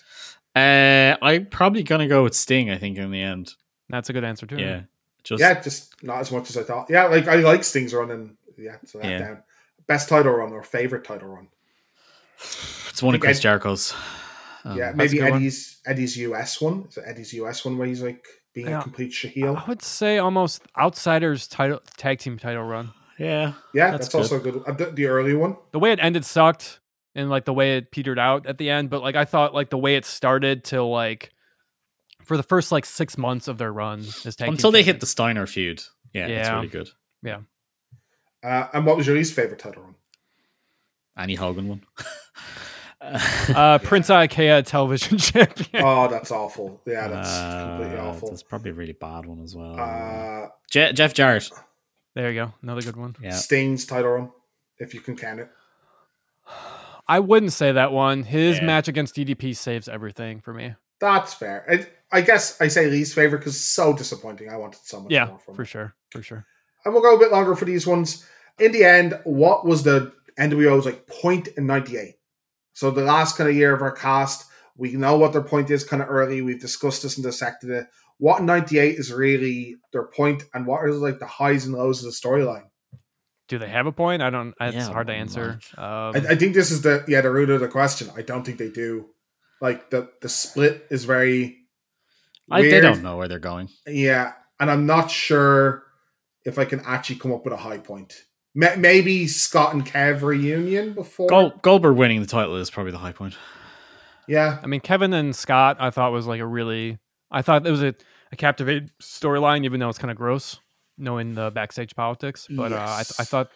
Uh, I'm probably gonna go with Sting. I think in the end. That's a good answer too. Yeah. Just yeah, just not as much as I thought. Yeah, like I like Sting's run, and yeah, so that Yeah. down. Best title run or favorite title run? it's one of Chris Ed- Jericho's. Um, yeah, maybe a good one. Eddie's Eddie's US one. Is it Eddie's US one where he's like being Yeah. a complete shaheel? I would say almost outsiders title tag team title run. yeah. Yeah, That's that's, also good. Uh, the, the early one. The way it ended sucked, and like the way it petered out at the end. But like I thought, like the way it started till like for the first like six months of their run as tag team Until they hit the. Steiner feud. Yeah, it's Yeah. really good. Yeah. Uh, and what was your least favorite title run? Annie Hogan one. uh, Prince Iaukea television champion. Oh, that's awful. Yeah, that's completely Uh, awful. That's probably a really bad one as well. Uh, Je- Jeff Jarrett. there you go, another good one. Yeah. Sting's title run, if you can count it. I wouldn't say that one. His Yeah. match against DDP saves everything for me. That's fair. I, I guess I say least favorite because so disappointing. I wanted so much Yeah, more from for it. sure, for sure. And we'll go a bit longer for these ones. In the end, what was the NWO's like point in '98? So the last kind of year of our cast, we know what their point is kind of early. We've discussed this and dissected it. What '98 is really their point, and what are like the highs and lows of the storyline? Do they have a point? I don't. It's Yeah, hard to answer. Um, I, I think this is the yeah the root of the question. I don't think they do. Like the the split is very. I, they don't know where they're going. Yeah, and I'm not sure if I can actually come up with a high point. Ma- Maybe Scott and Kev reunion before. Gol- Goldberg winning the title is probably the high point. Yeah, I mean, Kevin and Scott, I thought was like a really. I thought it was a, a captivating storyline, even though it's kind of gross knowing the backstage politics. But uh, I, Yes. I thought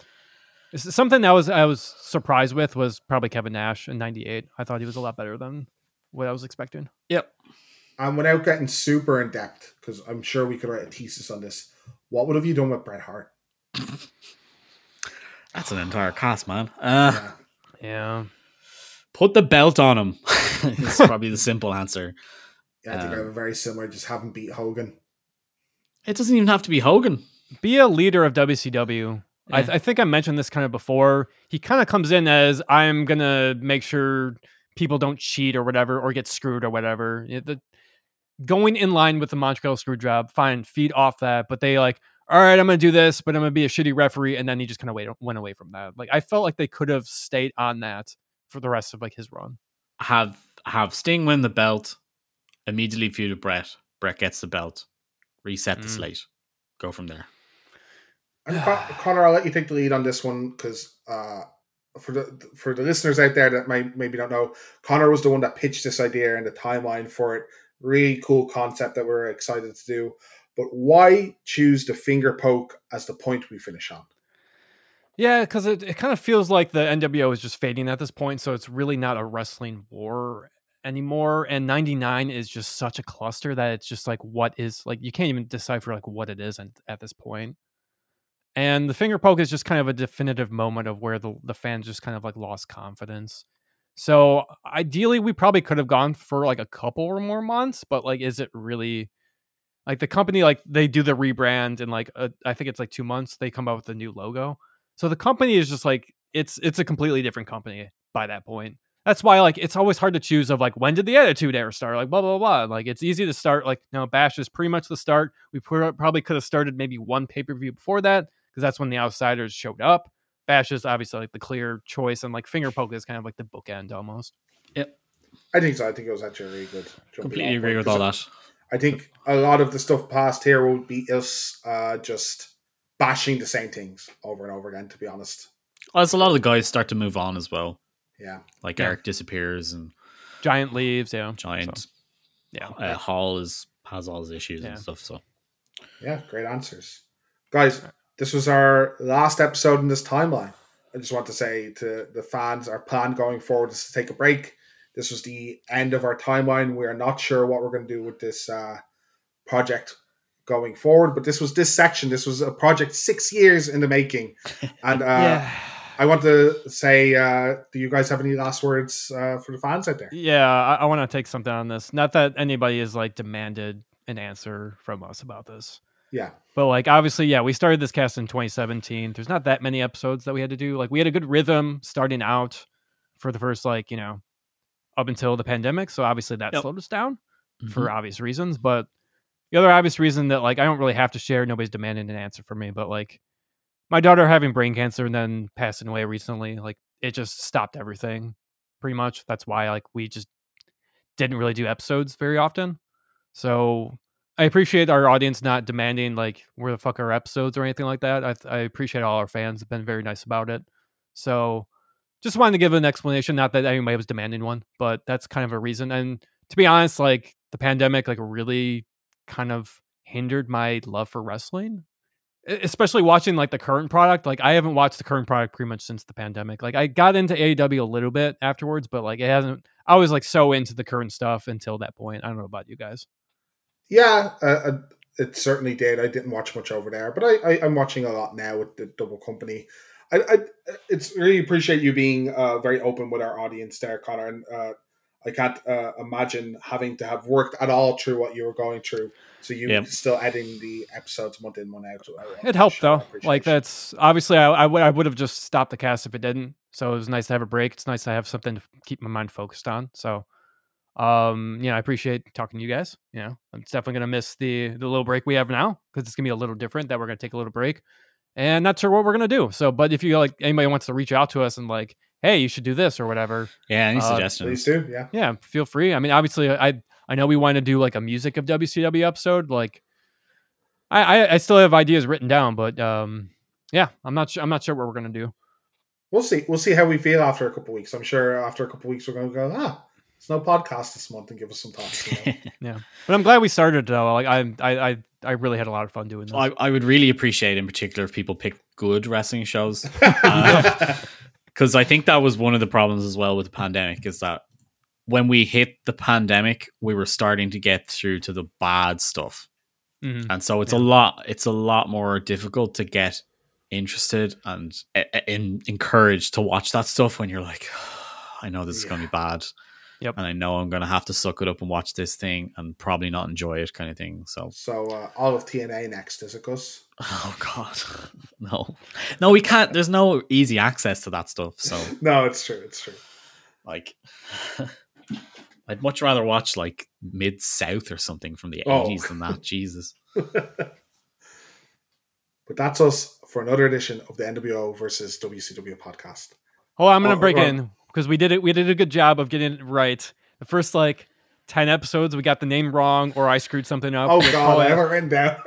it's something that was I was surprised with was probably Kevin Nash in '98. I thought he was a lot better than what I was expecting. Yep. and without getting super in depth, because I'm sure we could write a thesis on this. What would have you done with Bret Hart? That's an entire cast, man. Uh, Yeah. Yeah, Put the belt on him. it's probably the simple answer. Yeah, I think I Um, have a very similar. Just haven't beat Hogan. It doesn't even have to be Hogan. be a leader of WCW. I, Yeah. I think I mentioned this kind of before. He kind of comes in as I'm gonna make sure people don't cheat or whatever or get screwed or whatever. It- the, going in line with the Montreal screw job, fine, feed off that. But they like, all right, I'm gonna do this, but I'm gonna be a shitty referee, and then he just kind of went away from that. Like I felt like they could have stayed on that for the rest of like his run. Have have Sting win the belt, immediately feud with Bret. Bret gets the belt, reset the Mm. slate, go from there. And Conor, I'll let you take the lead on this one because uh, for the for the listeners out there that might maybe don't know, Conor was the one that pitched this idea and the timeline for it. Really cool concept that we're excited to do. But why choose the finger poke as the point we finish on? Yeah, because it, it kind of feels like the NWO is just fading at this point, so it's really not a wrestling war anymore. And 99 is just such a cluster that it's just like, what is like, you can't even decipher like what it is at, this point. And the finger poke is just kind of a definitive moment of where the, the fans just kind of like lost confidence. So ideally, we probably could have gone for like a couple or more months, but like, is it really like the company? Like they do the rebrand and like a, I think it's like two months. They come out with a new logo. So the company is just like it's it's a completely different company by that point. That's why like it's always hard to choose of like when did the Attitude Era start? Like blah blah blah. Like it's easy to start like no Bash is pretty much the start. We probably could have started maybe one pay per view before that because that's when the Outsiders showed up. Bash is obviously like the clear choice, and like Finger Poke is kind of like the bookend almost. Yep. I think so. I think it was actually a really good. Completely agree point, with all 'cause that. I think a lot of the stuff past here will be us uh, just bashing the same things over and over again. To be honest, Well, as a lot of the guys start to move on as well. yeah. Like Yeah. Eric disappears and Giant leaves, yeah. Giant So, yeah. uh, Hall is has all his issues Yeah. and stuff. So Yeah, great answers. Guys, this was our last episode in this timeline. I just want to say to the fans, our plan going forward is to take a break, This was the end of our timeline. We are not sure what we're going to do with this uh, project going forward, but this was this section. This was a project six years in the making, and uh, yeah. I want to say, uh, do you guys have any last words uh, for the fans out there? Yeah, I, I want to take something on this. Not that anybody has like demanded an answer from us about this. Yeah. But like obviously, yeah, we started this cast in 2017. There's not that many episodes that we had to do. Like we had a good rhythm starting out for the first like, you know, up until the pandemic. So obviously that Yep. slowed us down Mm-hmm. for obvious reasons. But the other obvious reason that like I don't really have to share, nobody's demanding an answer from me, but like my daughter having brain cancer and then passing away recently, like it just stopped everything pretty much. That's why like we just didn't really do episodes very often. So I appreciate our audience not demanding like where the fuck are episodes or anything like that. I, I appreciate all our fans have been very nice about it. So just wanted to give an explanation. Not that anybody was demanding one, but that's kind of a reason. And to be honest, like the pandemic, like really kind of hindered my love for wrestling. Especially watching like the current product. Like I haven't watched the current product pretty much since the pandemic. Like I got into AEW a little bit afterwards, but like it hasn't. I was like so into the current stuff until that point. I don't know about you guys. Yeah, uh, uh, it certainly did. I didn't watch much over there, but I, I I'm watching a lot now with the double company. I, I it's really appreciate you being uh, very open with our audience there, Conor. And uh, I can't uh, imagine having to have worked at all through what you were going through. So you Yep. still adding the episodes month in, month out. It helped though. Like that's obviously I, I would I would have just stopped the cast if it didn't. So it was nice to have a break. It's nice to have something to keep my mind focused on. So um you know, I appreciate talking to you guys. You know, I'm definitely gonna miss the the little break we have now because it's gonna be a little different. That we're gonna take a little break, and not sure what we're gonna do. So, but if you like anybody wants to reach out to us and like, hey, you should do this or whatever, Yeah, any Uh, suggestions? Please do. Yeah. yeah, feel free. I mean, obviously, I I know we want to do like a music of WCW episode. Like, I I, I still have ideas written down, but um, yeah, I'm not sure. I'm not sure what we're gonna do. We'll see. We'll see how we feel after a couple of weeks. I'm sure after a couple of weeks we're going to go. Ah, there's no podcast this month, and give us some thoughts. yeah. But I'm glad we started though. Like I I I, I really had a lot of fun doing this. I, I would really appreciate, in particular, if people pick good wrestling shows, because I think that was one of the problems as well with the pandemic. Is that when we hit the pandemic, we were starting to get through to the bad stuff, Mhm. and so it's Yeah. a lot. It's a lot more difficult to get interested and uh, in, encouraged to watch that stuff when you're like, I know this is going to be bad. Yep. And I know I'm going to have to suck it up and watch this thing and probably not enjoy it, kind of thing. So, so uh, all of TNA next, is it, Gus? Oh God, no, no, we can't. There's no easy access to that stuff. So, No, it's true. It's true. like, I'd much rather watch like Mid South or something from the Oh. '80s than that. Jesus. But that's us for another edition of the NWO versus WCW podcast. Oh, I'm gonna Oh, break oh. in because we did it. We did a good job of getting it right. The first like ten episodes, we got the name wrong, or I screwed something up. Oh God, I have it written down.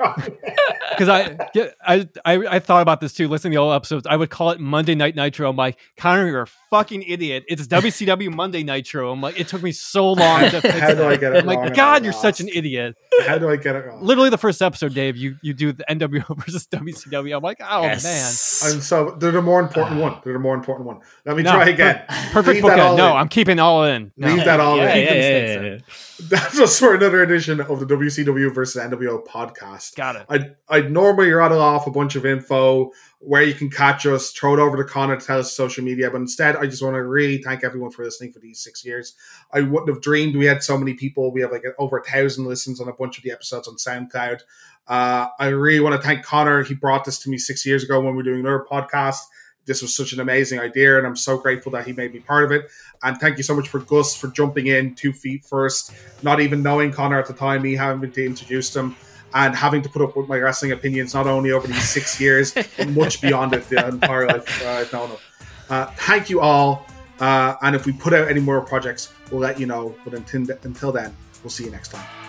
because I, I I I thought about this too. Listening to the old episodes, I would call it Monday Night Nitro. I'm like, Conor, you're a fucking idiot. It's WCW Monday Nitro. I'm like, it took me so long to fix How do I get it I'm like, and God, you're such an idiot. How do I get it wrong? Literally the first episode, Dave, you you do the NWO versus WCW. I'm like, oh Yes. I'm so they're the more important one. They're the more important one. Let me No, try again. man, perfect Leave bookend. No, in. I'm keeping all in. No. Leave that all yeah, in. yeah, yeah, Keep the yeah, mistakes yeah. That's us for another edition of the WCW versus NWO podcast. Got it. I'd, I'd normally rattle off a bunch of info where you can catch us, throw it over to Conor to tell us social media, but instead, I just want to really thank everyone for listening for these six years. I wouldn't have dreamed we had so many people. We have like over a thousand listens on a bunch of the episodes on SoundCloud. Uh, I really want to thank Conor. He brought this to me six years ago when we were doing another podcast. This was such an amazing idea, and I'm so grateful that he made me part of it. And thank you so much for Gus for jumping in two feet first, not even knowing Conor at the time, me having been to introduce him, and having to put up with my wrestling opinions not only over these six years, but much beyond it, the entire life uh, I've known him. Uh, thank you all. Uh, and if we put out any more projects, we'll let you know. But until, until then, we'll see you next time.